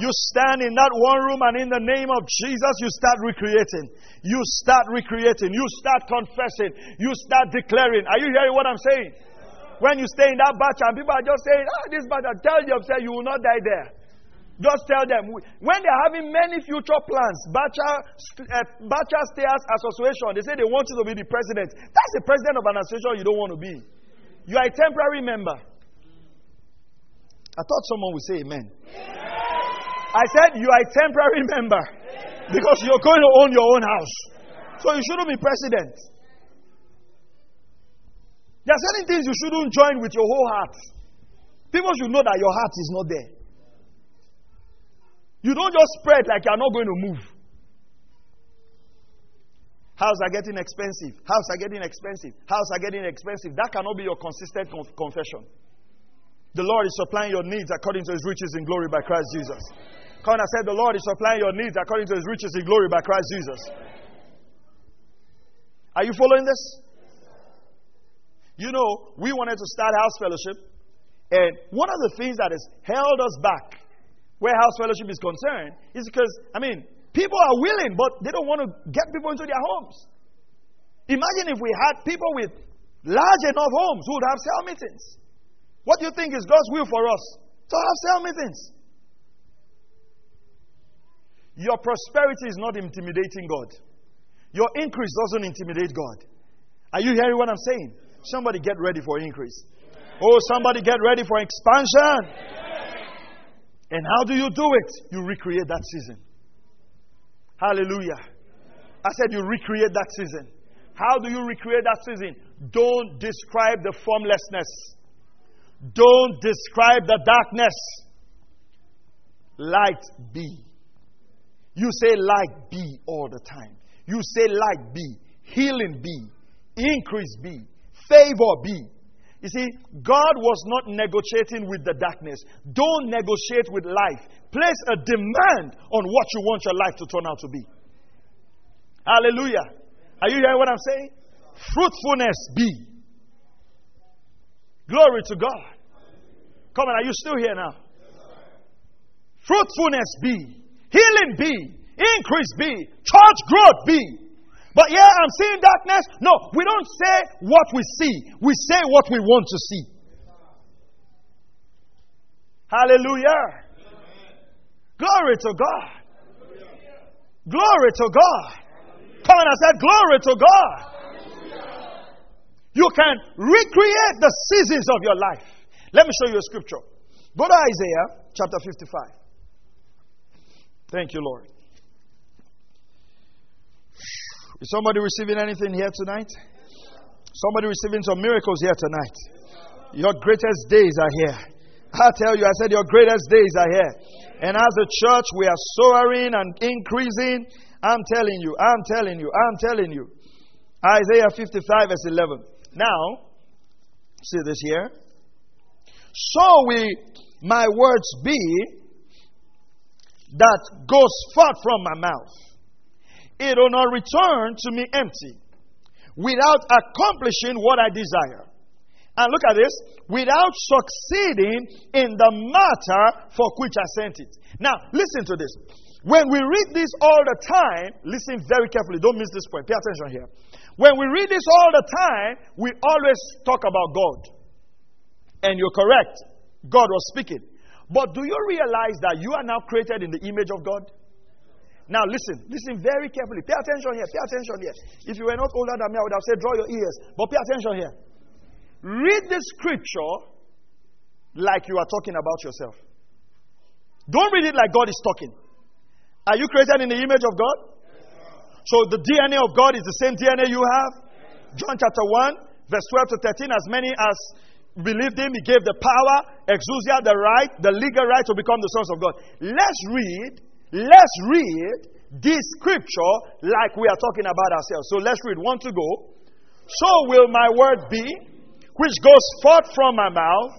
You stand in that one room and in the name of Jesus, you start recreating. You start recreating. You start confessing. You start declaring. Are you hearing what I'm saying? When you stay in that batch and people are just saying, ah, this batch, tell yourself you will not die there. Just tell them. When they're having many future plans, Bacha, uh, Stayers Association, they say they want you to be the president. That's the president of an association you don't want to be. You are a temporary member. I thought someone would say amen. I said you are a temporary member because you're going to own your own house. So you shouldn't be president. There are certain things you shouldn't join with your whole heart. People should know that your heart is not there. You don't just spread like you're not going to move. Houses are getting expensive. Houses are getting expensive. Houses are getting expensive. That cannot be your consistent conf- confession. The Lord is supplying your needs according to his riches in glory by Christ Jesus. I said, The Lord is supplying your needs according to his riches in glory by Christ Jesus. Are you following this? You know, we wanted to start house fellowship, and one of the things that has held us back where house fellowship is concerned is because, I mean, people are willing, but they don't want to get people into their homes. Imagine if we had people with large enough homes who would have cell meetings. What do you think is God's will for us? To have cell meetings. Your prosperity is not intimidating God. Your increase doesn't intimidate God. Are you hearing what I'm saying? Somebody get ready for increase. Oh, somebody get ready for expansion. And how do you do it? You recreate that season. Hallelujah. I said you recreate that season. How do you recreate that season? Don't describe the formlessness. Don't describe the darkness. Light be. You say like be all the time. You say like be. Healing be. Increase be. Favor be. You see, God was not negotiating with the darkness. Don't negotiate with life. Place a demand on what you want your life to turn out to be. Hallelujah. Are you hearing what I'm saying? Fruitfulness be. Glory to God. Come on, are you still here now? Fruitfulness be. Healing be. Increase be. Church growth be. But yeah, I'm seeing darkness. No, we don't say what we see, we say what we want to see. Hallelujah. Glory to God. Glory to God. Come on, I said, Glory to God. You can recreate the seasons of your life. Let me show you a scripture. Go to Isaiah chapter 55. Thank you, Lord. Is somebody receiving anything here tonight? Somebody receiving some miracles here tonight. Your greatest days are here. I tell you, I said your greatest days are here. And as a church, we are soaring and increasing. I'm telling you, I'm telling you, I'm telling you. Isaiah 55, verse 11. Now, see this here. So will my words be that goes forth from my mouth it will not return to me empty without accomplishing what I desire. And look at this without succeeding in the matter for which I sent it. Now, listen to this. When we read this all the time, listen very carefully. Don't miss this point. Pay attention here. When we read this all the time, we always talk about God. And you're correct. God was speaking. But do you realize that you are now created in the image of God? Now listen, listen very carefully. Pay attention here. Pay attention here. If you were not older than me, I would have said, draw your ears. But pay attention here. Read the scripture like you are talking about yourself. Don't read it like God is talking. Are you created in the image of God? So the DNA of God is the same DNA you have. John chapter 1, verse 12 to 13. As many as believed him, he gave the power, exousia, the right, the legal right to become the sons of God. Let's read, let's read this scripture like we are talking about ourselves. So let's read. One to go. So will my word be, which goes forth from my mouth.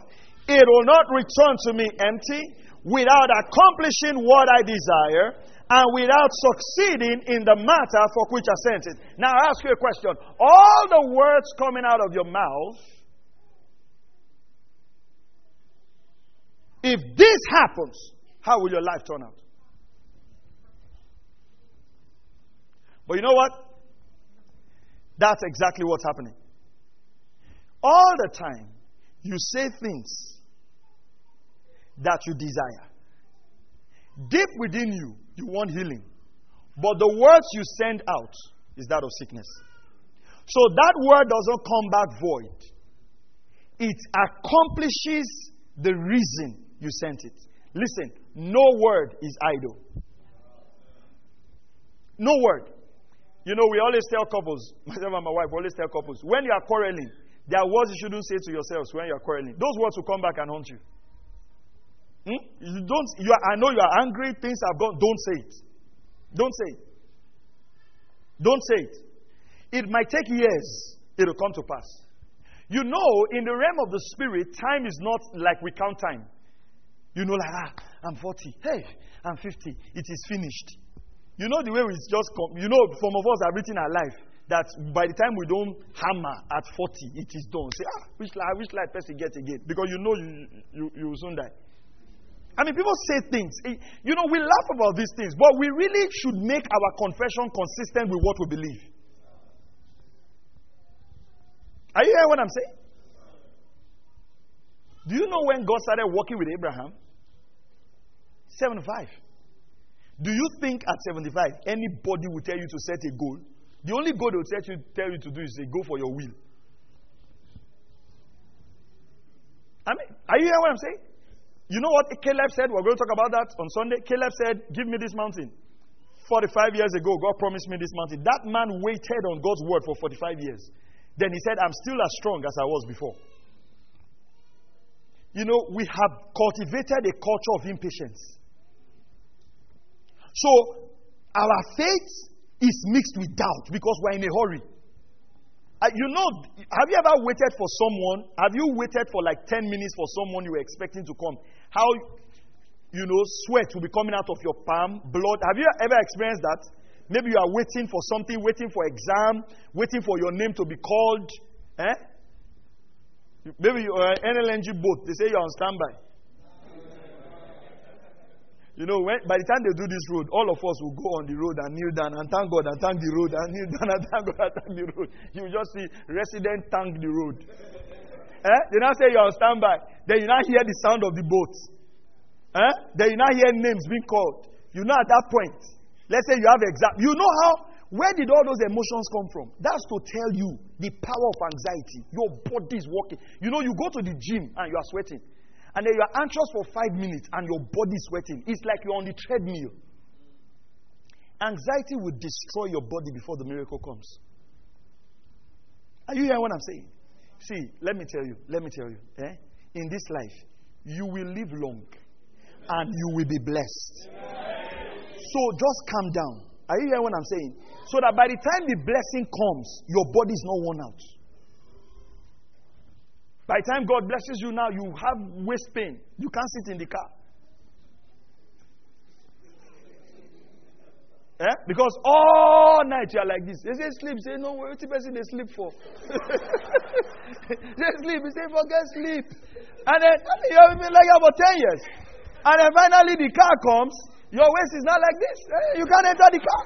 It will not return to me empty, without accomplishing what I desire and without succeeding in the matter for which I sent it. Now, I ask you a question. All the words coming out of your mouth, if this happens, how will your life turn out? But you know what? That's exactly what's happening. All the time, you say things that you desire. Deep within you, you want healing. But the words you send out is that of sickness. So that word doesn't come back void. It accomplishes the reason you sent it. Listen, no word is idle. No word. You know, we always tell couples, <laughs> myself and my wife always tell couples, when you are quarreling, there are words you shouldn't say to yourselves when you are quarreling. Those words will come back and haunt you. Hmm? You don't, you are, I know you are angry, things have gone. Don't say it. Don't say it. Don't say it. It might take years, it will come to pass. You know, in the realm of the spirit, time is not like we count time. You know, like, ah, I'm 40. Hey, I'm 50. It is finished. You know the way we just come. You know, some of us have written our life that by the time we don't hammer at 40, it is done. Say, ah, which life, which life person get again? Because you know you, you, you will soon die. I mean, people say things. Eh, you know, we laugh about these things, but we really should make our confession consistent with what we believe. Are you hearing what I'm saying? Do you know when God started working with Abraham? 75. Do you think at 75 anybody will tell you to set a goal? The only goal they will tell you, tell you to do is say, go for your will. I mean, are you hearing what I'm saying? You know what Caleb said? We're going to talk about that on Sunday. Caleb said, Give me this mountain. 45 years ago, God promised me this mountain. That man waited on God's word for 45 years. Then he said, I'm still as strong as I was before. You know, we have cultivated a culture of impatience. So, our faith is mixed with doubt because we're in a hurry. Uh, you know, have you ever waited for someone? Have you waited for like 10 minutes for someone you were expecting to come? How, you know, sweat will be coming out of your palm, blood. Have you ever experienced that? Maybe you are waiting for something, waiting for exam, waiting for your name to be called. Eh? Maybe you're an NLNG boat. They say you're on standby. You know, when, by the time they do this road, all of us will go on the road and kneel down and thank God and thank the road and <laughs> kneel down and thank God and thank the road. You just see resident thank the road. eh? They now say you're on standby. Then you now hear the sound of the boat. Eh? Then you now hear names being called. You know at that point, let's say you have exam. You know how, where did all those emotions come from? That's to tell you the power of anxiety. Your body is working. You know, you go to the gym and you are sweating and then you are anxious for five minutes and your body sweating. It's like you're on the treadmill. Anxiety will destroy your body before the miracle comes. Are you hearing what I'm saying? See, let me tell you, let me tell you, eh? in this life, you will live long and you will be blessed. So just calm down. Are you hearing what I'm saying? So that by the time the blessing comes, your body is not worn out. By the time God blesses you now, you have waist pain. You can't sit in the car. Eh? Because all night you are like this. They say sleep. Say no, what person they sleep for? <laughs> they sleep. They say forget sleep. And then you have been like that for ten years. And then finally the car comes. Your waist is not like this. Eh? You can't enter the car.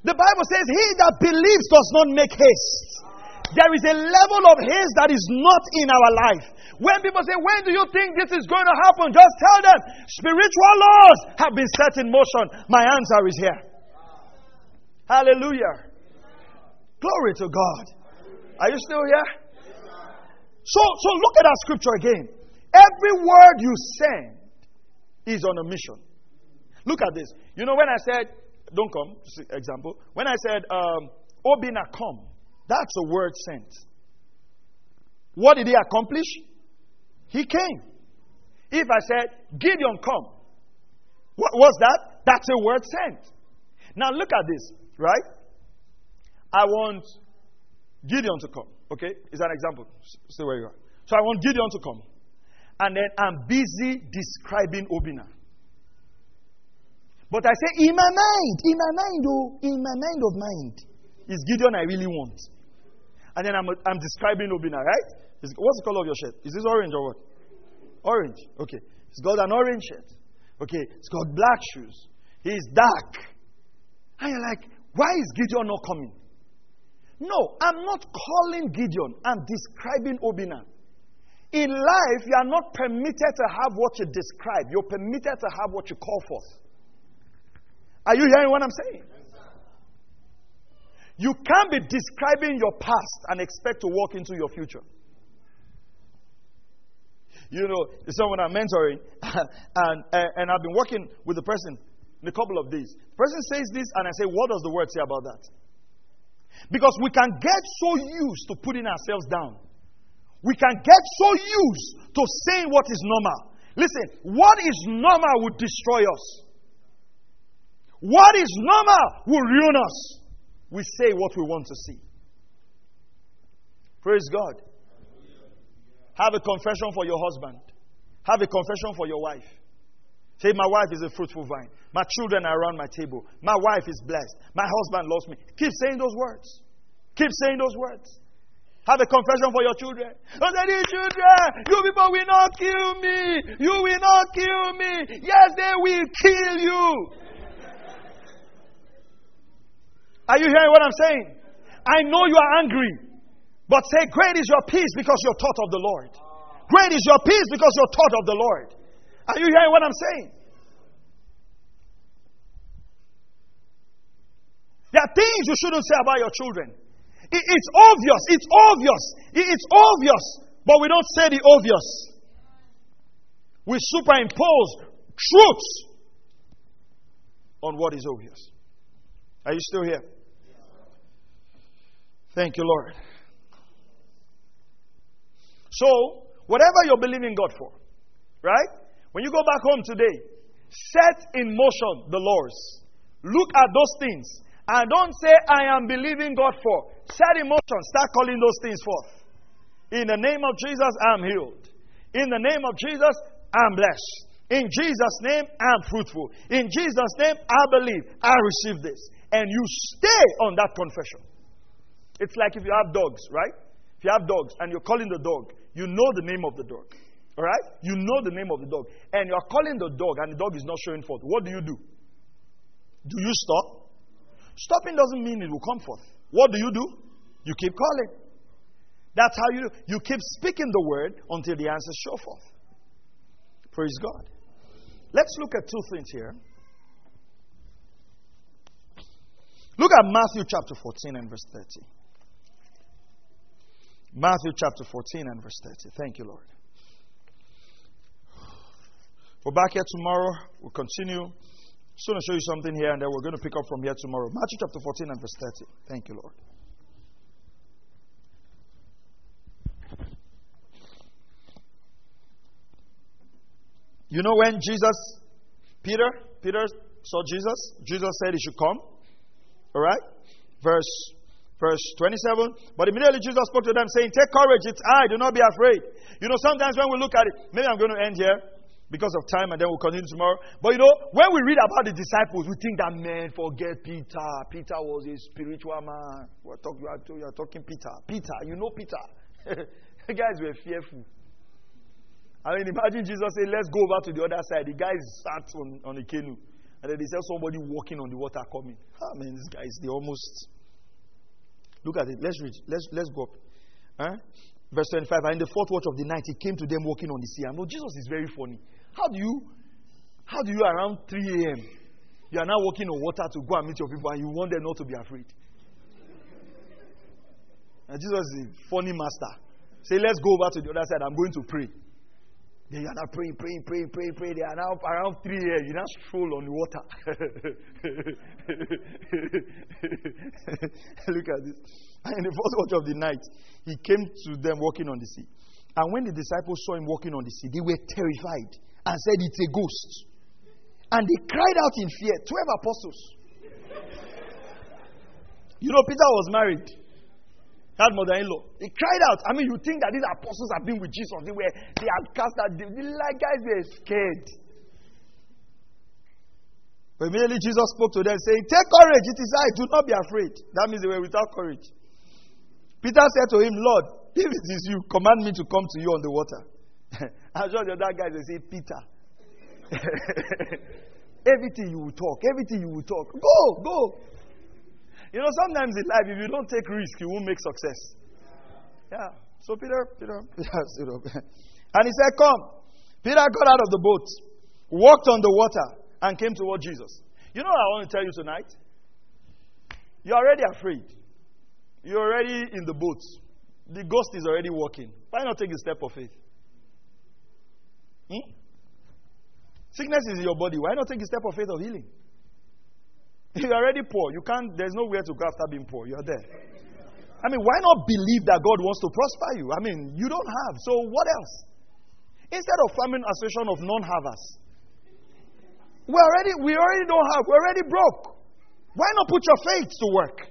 The Bible says, "He that believes does not make haste." There is a level of His that is not in our life. When people say, When do you think this is going to happen? Just tell them, Spiritual laws have been set in motion. My answer is here. Hallelujah. Glory to God. Are you still here? So, so look at that scripture again. Every word you send is on a mission. Look at this. You know, when I said don't come, example. When I said, um, Obina, come, that's a word sent. What did he accomplish? He came. If I said, Gideon, come, what was that? That's a word sent. Now look at this, right? I want Gideon to come. Okay? Is an example. Stay where you are. So I want Gideon to come. And then I'm busy describing Obina. But I say, in my mind, in my mind, oh, in my mind of mind, is Gideon I really want. And then I'm, I'm describing Obina, right? What's the color of your shirt? Is this orange or what? Orange. Okay. He's got an orange shirt. Okay. He's got black shoes. He's dark. And you're like, why is Gideon not coming? No, I'm not calling Gideon. I'm describing Obina. In life, you are not permitted to have what you describe. You're permitted to have what you call forth. Are you hearing what I'm saying? You can't be describing your past and expect to walk into your future. You know, someone I'm mentoring, <laughs> and, and I've been working with the person in a couple of days. The person says this, and I say, What does the word say about that? Because we can get so used to putting ourselves down. We can get so used to saying what is normal. Listen, what is normal would destroy us. What is normal will ruin us. We say what we want to see. Praise God. Have a confession for your husband. Have a confession for your wife. Say, My wife is a fruitful vine. My children are around my table. My wife is blessed. My husband loves me. Keep saying those words. Keep saying those words. Have a confession for your children. Oh, daddy, children, you people will not kill me. You will not kill me. Yes, they will kill you. Are you hearing what I'm saying? I know you are angry, but say, Great is your peace because you're taught of the Lord. Great is your peace because you're taught of the Lord. Are you hearing what I'm saying? There are things you shouldn't say about your children. it's obvious. It's obvious. it's obvious. But we don't say the obvious. We superimpose truths on what is obvious. Are you still here? Thank you, Lord. So, whatever you're believing God for, right? When you go back home today, set in motion the laws. Look at those things. And don't say, I am believing God for. Set in motion. Start calling those things forth. In the name of Jesus, I'm healed. In the name of Jesus, I'm blessed. In Jesus' name, I'm fruitful. In Jesus' name, I believe. I receive this. And you stay on that confession. It's like if you have dogs, right? If you have dogs and you're calling the dog, you know the name of the dog. All right? You know the name of the dog. And you're calling the dog and the dog is not showing forth. What do you do? Do you stop? Stopping doesn't mean it will come forth. What do you do? You keep calling. That's how you You keep speaking the word until the answers show forth. Praise God. Let's look at two things here. Look at Matthew chapter 14 and verse 30. Matthew chapter 14 and verse 30. Thank you, Lord. We're back here tomorrow. We'll continue. Soon to show you something here, and then we're going to pick up from here tomorrow. Matthew chapter 14 and verse 30. Thank you, Lord. You know when Jesus, Peter, Peter saw Jesus, Jesus said he should come. All right? Verse verse 27. But immediately Jesus spoke to them, saying, Take courage, it's I, do not be afraid. You know, sometimes when we look at it, maybe I'm going to end here because of time and then we'll continue tomorrow. But you know, when we read about the disciples, we think that man, forget Peter. Peter was a spiritual man. We're talking, you are talking Peter. Peter, you know Peter. <laughs> the guys were fearful. I mean, imagine Jesus say, Let's go over to the other side. The guys sat on, on a canoe. And then they saw somebody walking on the water coming. Ah, man, these guys, they almost. Look at it. Let's read. Let's, let's go up. Huh? Verse 25. And in the fourth watch of the night, he came to them walking on the sea. I know Jesus is very funny. How do you, how do you around 3 a.m., you are now walking on water to go and meet your people and you want them not to be afraid? And Jesus is a funny master. Say, let's go over to the other side. I'm going to pray. They are now praying, praying, praying, praying, praying. They are now around three years. You now stroll on the water. <laughs> Look at this. And in the first watch of the night, he came to them walking on the sea. And when the disciples saw him walking on the sea, they were terrified and said, It's a ghost. And they cried out in fear. Twelve apostles. you know, Peter was married had mother-in-law. He cried out. I mean, you think that these apostles have been with Jesus? They were they had cast out. The, guys were scared. But immediately Jesus spoke to them, saying, "Take courage. It is I. Do not be afraid." That means they were without courage. Peter said to him, "Lord, if it is you, command me to come to you on the water." <laughs> I'm sure the other guys will say, "Peter." <laughs> everything you will talk, everything you will talk. Go, go. You know, sometimes in life, if you don't take risk, you won't make success. Yeah. So Peter, Peter, <laughs> up. And he said, Come. Peter got out of the boat, walked on the water, and came toward Jesus. You know what I want to tell you tonight? You're already afraid. You're already in the boat. The ghost is already walking. Why not take a step of faith? Hmm? Sickness is in your body. Why not take a step of faith of healing? <laughs> You're already poor. You can't, there's nowhere to go after being poor. You're there. I mean, why not believe that God wants to prosper you? I mean, you don't have. So what else? Instead of farming association of non-havers, we already we already don't have. We're already broke. Why not put your faith to work?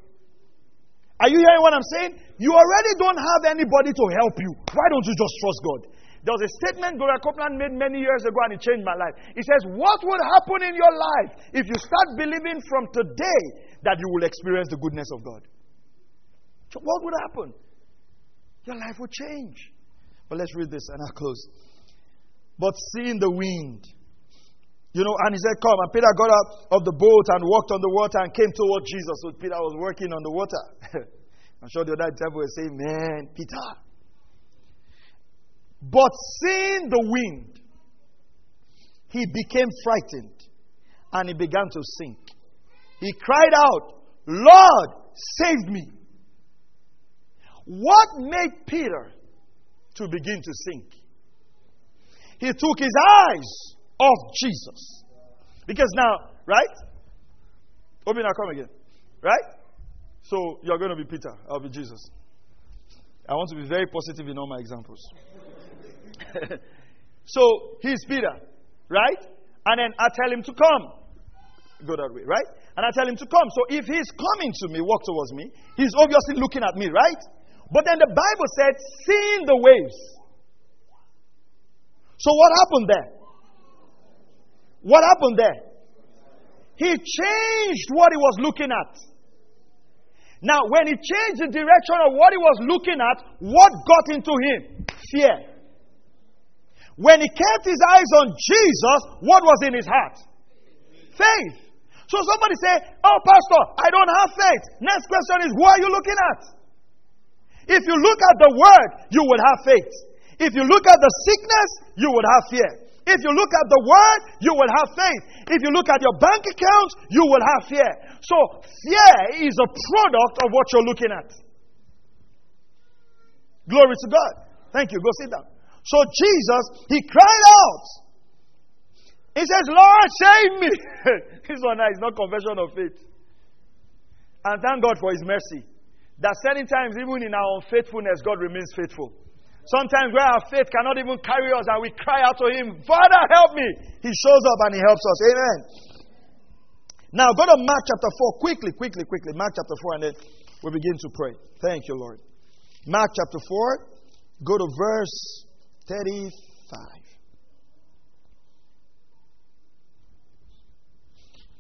Are you hearing what I'm saying? You already don't have anybody to help you. Why don't you just trust God? There was a statement Gloria Copeland made many years ago and it changed my life. He says, What would happen in your life if you start believing from today that you will experience the goodness of God? So what would happen? Your life would change. But let's read this and I'll close. But seeing the wind, you know, and he said, Come. And Peter got out of the boat and walked on the water and came toward Jesus. So Peter was working on the water. <laughs> I'm sure the other devil was saying, Man, Peter, but seeing the wind, he became frightened and he began to sink. He cried out, Lord, save me. What made Peter to begin to sink? He took his eyes off Jesus. Because now, right? Open now, come again. Right? So you're going to be Peter, I'll be Jesus. I want to be very positive in all my examples. <laughs> so he's Peter, right? And then I tell him to come. Go that way, right? And I tell him to come. So if he's coming to me, walk towards me, he's obviously looking at me, right? But then the Bible said, seeing the waves. So what happened there? What happened there? He changed what he was looking at. Now, when he changed the direction of what he was looking at, what got into him? Fear. When he kept his eyes on Jesus, what was in his heart? Faith. So somebody say, Oh, Pastor, I don't have faith. Next question is, what are you looking at? If you look at the word, you will have faith. If you look at the sickness, you will have fear. If you look at the word, you will have faith. If you look at your bank accounts, you will have fear. So, fear is a product of what you're looking at. Glory to God. Thank you. Go sit down. So Jesus, he cried out. He says, Lord, save me. <laughs> this one is not confession of faith. And thank God for his mercy. That certain times, even in our unfaithfulness, God remains faithful. Sometimes where our faith cannot even carry us and we cry out to him, Father, help me. He shows up and he helps us. Amen. Now go to Mark chapter 4. Quickly, quickly, quickly. Mark chapter 4 and then we begin to pray. Thank you, Lord. Mark chapter 4. Go to verse 35.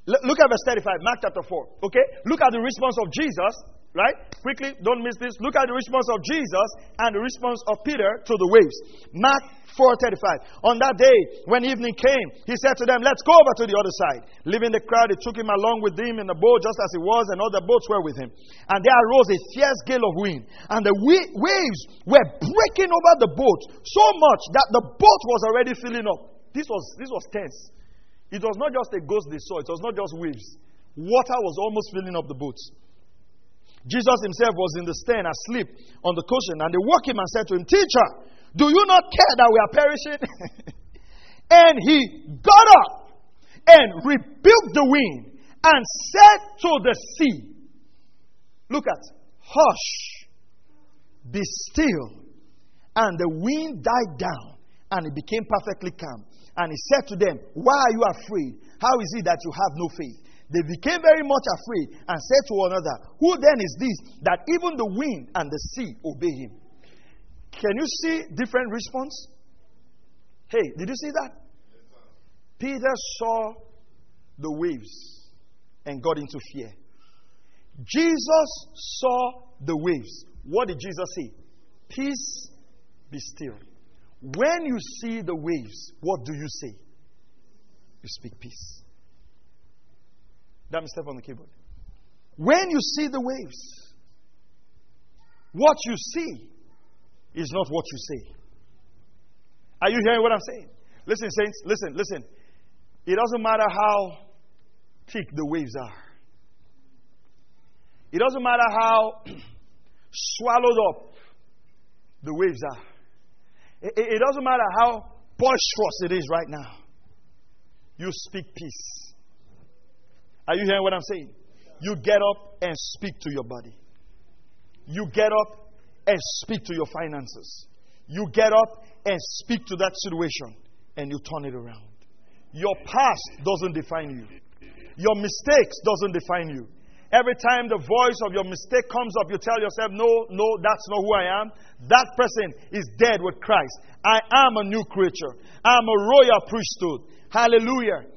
Look at verse 35, Mark chapter 4. Okay? Look at the response of Jesus, right? Quickly, don't miss this. Look at the response of Jesus and the response of Peter to the waves. Mark 4:35. On that day, when evening came, he said to them, "Let's go over to the other side." Leaving the crowd, he took him along with him in the boat, just as he was, and other boats were with him. And there arose a fierce gale of wind, and the waves were breaking over the boat so much that the boat was already filling up. This was this was tense. It was not just a ghost they saw, it was not just waves. Water was almost filling up the boats. Jesus himself was in the stern asleep on the cushion, and they woke him and said to him, Teacher, Do you not care that we are perishing? <laughs> and he got up and rebuked the wind and said to the sea, Look at, hush, be still. And the wind died down and it became perfectly calm. And he said to them, Why are you afraid? How is it that you have no faith? They became very much afraid and said to one another, Who then is this that even the wind and the sea obey him? Can you see different response? Hey, did you see that? Peter saw the waves and got into fear. Jesus saw the waves. What did Jesus say? Peace, be still. When you see the waves, what do you say? You speak peace. That step on the keyboard. When you see the waves, what you see is not what you say. Are you hearing what I'm saying? Listen, saints, listen, listen. It doesn't matter how thick the waves are, it doesn't matter how <clears throat> swallowed up the waves are, it, it doesn't matter how boisterous it is right now. You speak peace. Are you hearing what I'm saying? You get up and speak to your body. You get up and speak to your finances. You get up and speak to that situation and you turn it around. Your past doesn't define you. Your mistakes doesn't define you. Every time the voice of your mistake comes up, you tell yourself, No, no, that's not who I am. That person is dead with Christ. I am a new creature. I'm a royal priesthood. Hallelujah.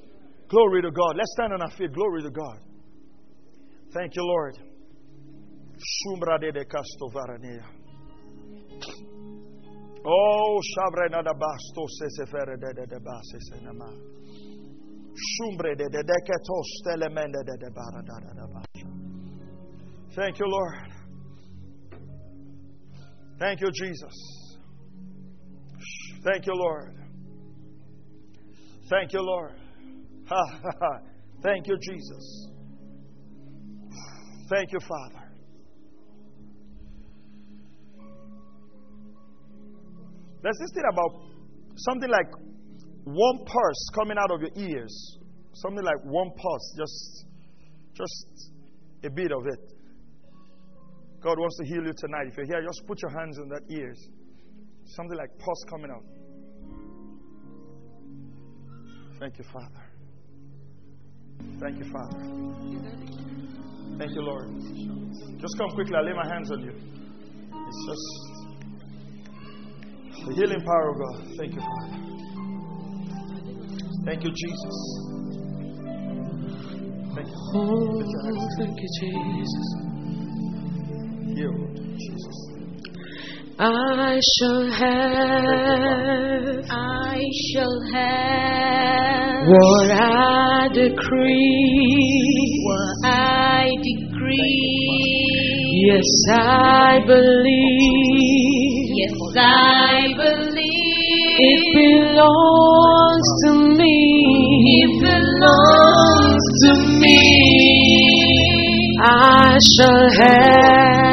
Glory to God. Let's stand on our feet. Glory to God. Thank you, Lord. Oh, shabrena da basto se se fere de de de base se nama. Shumbre de de de ketos telemende de de bara da da da Thank you, Lord. Thank you, Jesus. Thank you, Lord. Thank you, Lord. <laughs> Thank you, Jesus. Thank you, Father. There's this thing about something like one pulse coming out of your ears. Something like one pulse, just, just a bit of it. God wants to heal you tonight. If you're here, just put your hands on that ears. Something like pus coming out. Thank you, Father. Thank you, Father. Thank you, Lord. Just come quickly. I lay my hands on you. It's just the healing power of God. Thank you, Father. Thank you, Jesus. Thank you. Oh, thank you, Jesus healed, Jesus. I shall have, I shall have what I decree, what I decree. Yes, I believe. Yes, I believe. It belongs to me. It belongs to me. I shall have.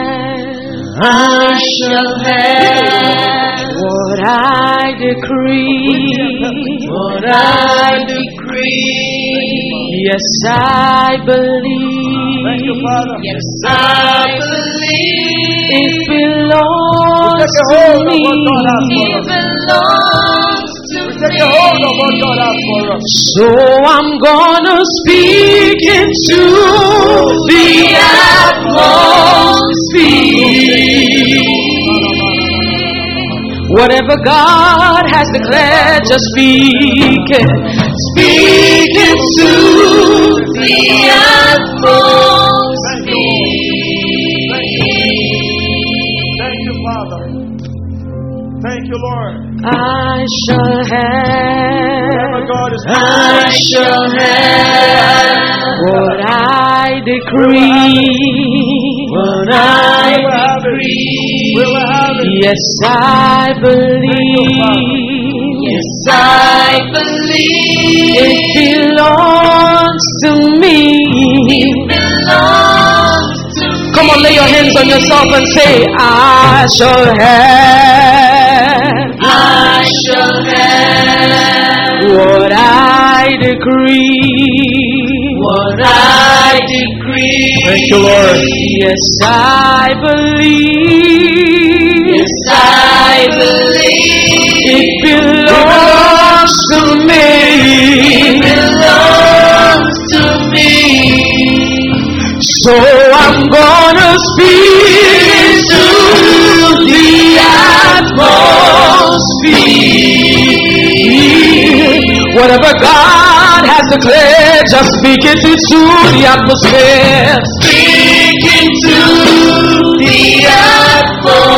I shall have what I decree. what I decree. Yes, I believe. Thank you, Father. Yes, I believe. It belongs to me. what God has for It belongs to We So I'm gonna speak into the atmosphere. Whatever God has declared, just speak it. Speak into The atmosphere. I shall have. I shall have what I decree. What I We will have it. We will have it. Yes, I believe. Yes, I believe. It belongs to me. It belongs to me. Come on, lay your hands on yourself and say, I shall have I shall have what I decree. what I decree. Thank you, Lord. Yes, I believe Yes, I believe it belongs to me. So I'm gonna speak into the atmosphere. Whatever God has declared, just speak it into the atmosphere. Speak into the atmosphere.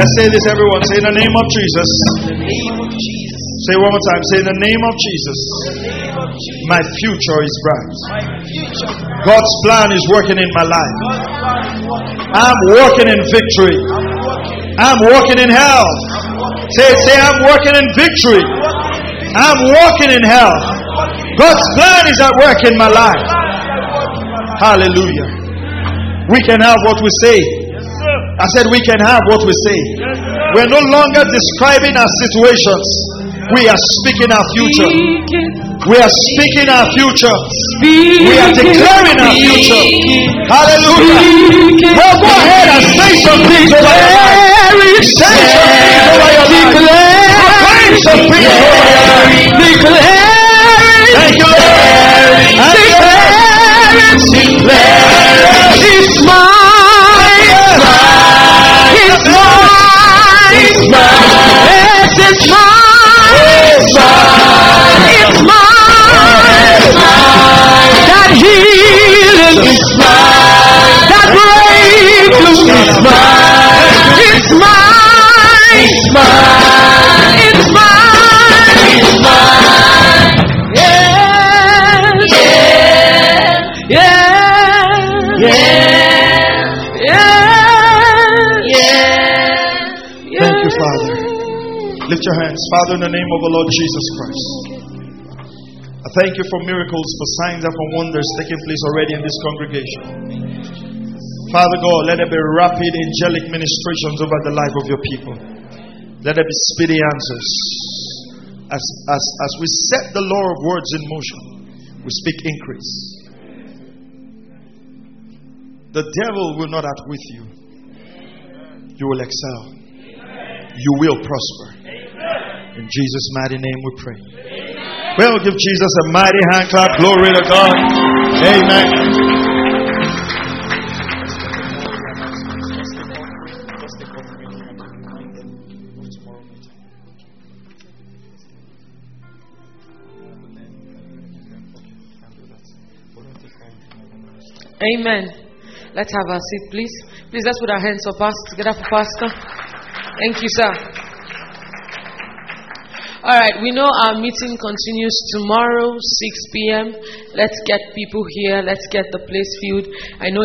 Let's say this, everyone. Say in the name of Jesus. Say one more time. Say in the name of Jesus. My future is bright. God's plan is working in my life. I'm walking in victory. I'm walking in health. Say, say, I'm working in victory. I'm walking in health. God's plan is at work in my life. Hallelujah. We can have what we say. I said we can have what we say. We're no longer describing our situations. We are speaking our future. We are speaking our future. We are declaring our future. Hallelujah. Well, go ahead and say some things over your life. Say some things over your life. Proclaim some things over your life. Thank you, Lord. The Lord Jesus Christ. I thank you for miracles, for signs, and for wonders taking place already in this congregation. Father God, let there be rapid angelic ministrations over the life of your people. Let there be speedy answers. As, as, as we set the law of words in motion, we speak increase. The devil will not outwit you. You will excel. You will prosper. In Jesus' mighty name we pray. Well, give Jesus a mighty hand clap. Glory to God. Amen. Amen. Let's have a seat, please. Please let's put our hands up, Pastor. Get up for Pastor. Thank you, sir. All right, we know our meeting continues tomorrow, 6 p.m. Let's get people here. Let's get the place filled. I know.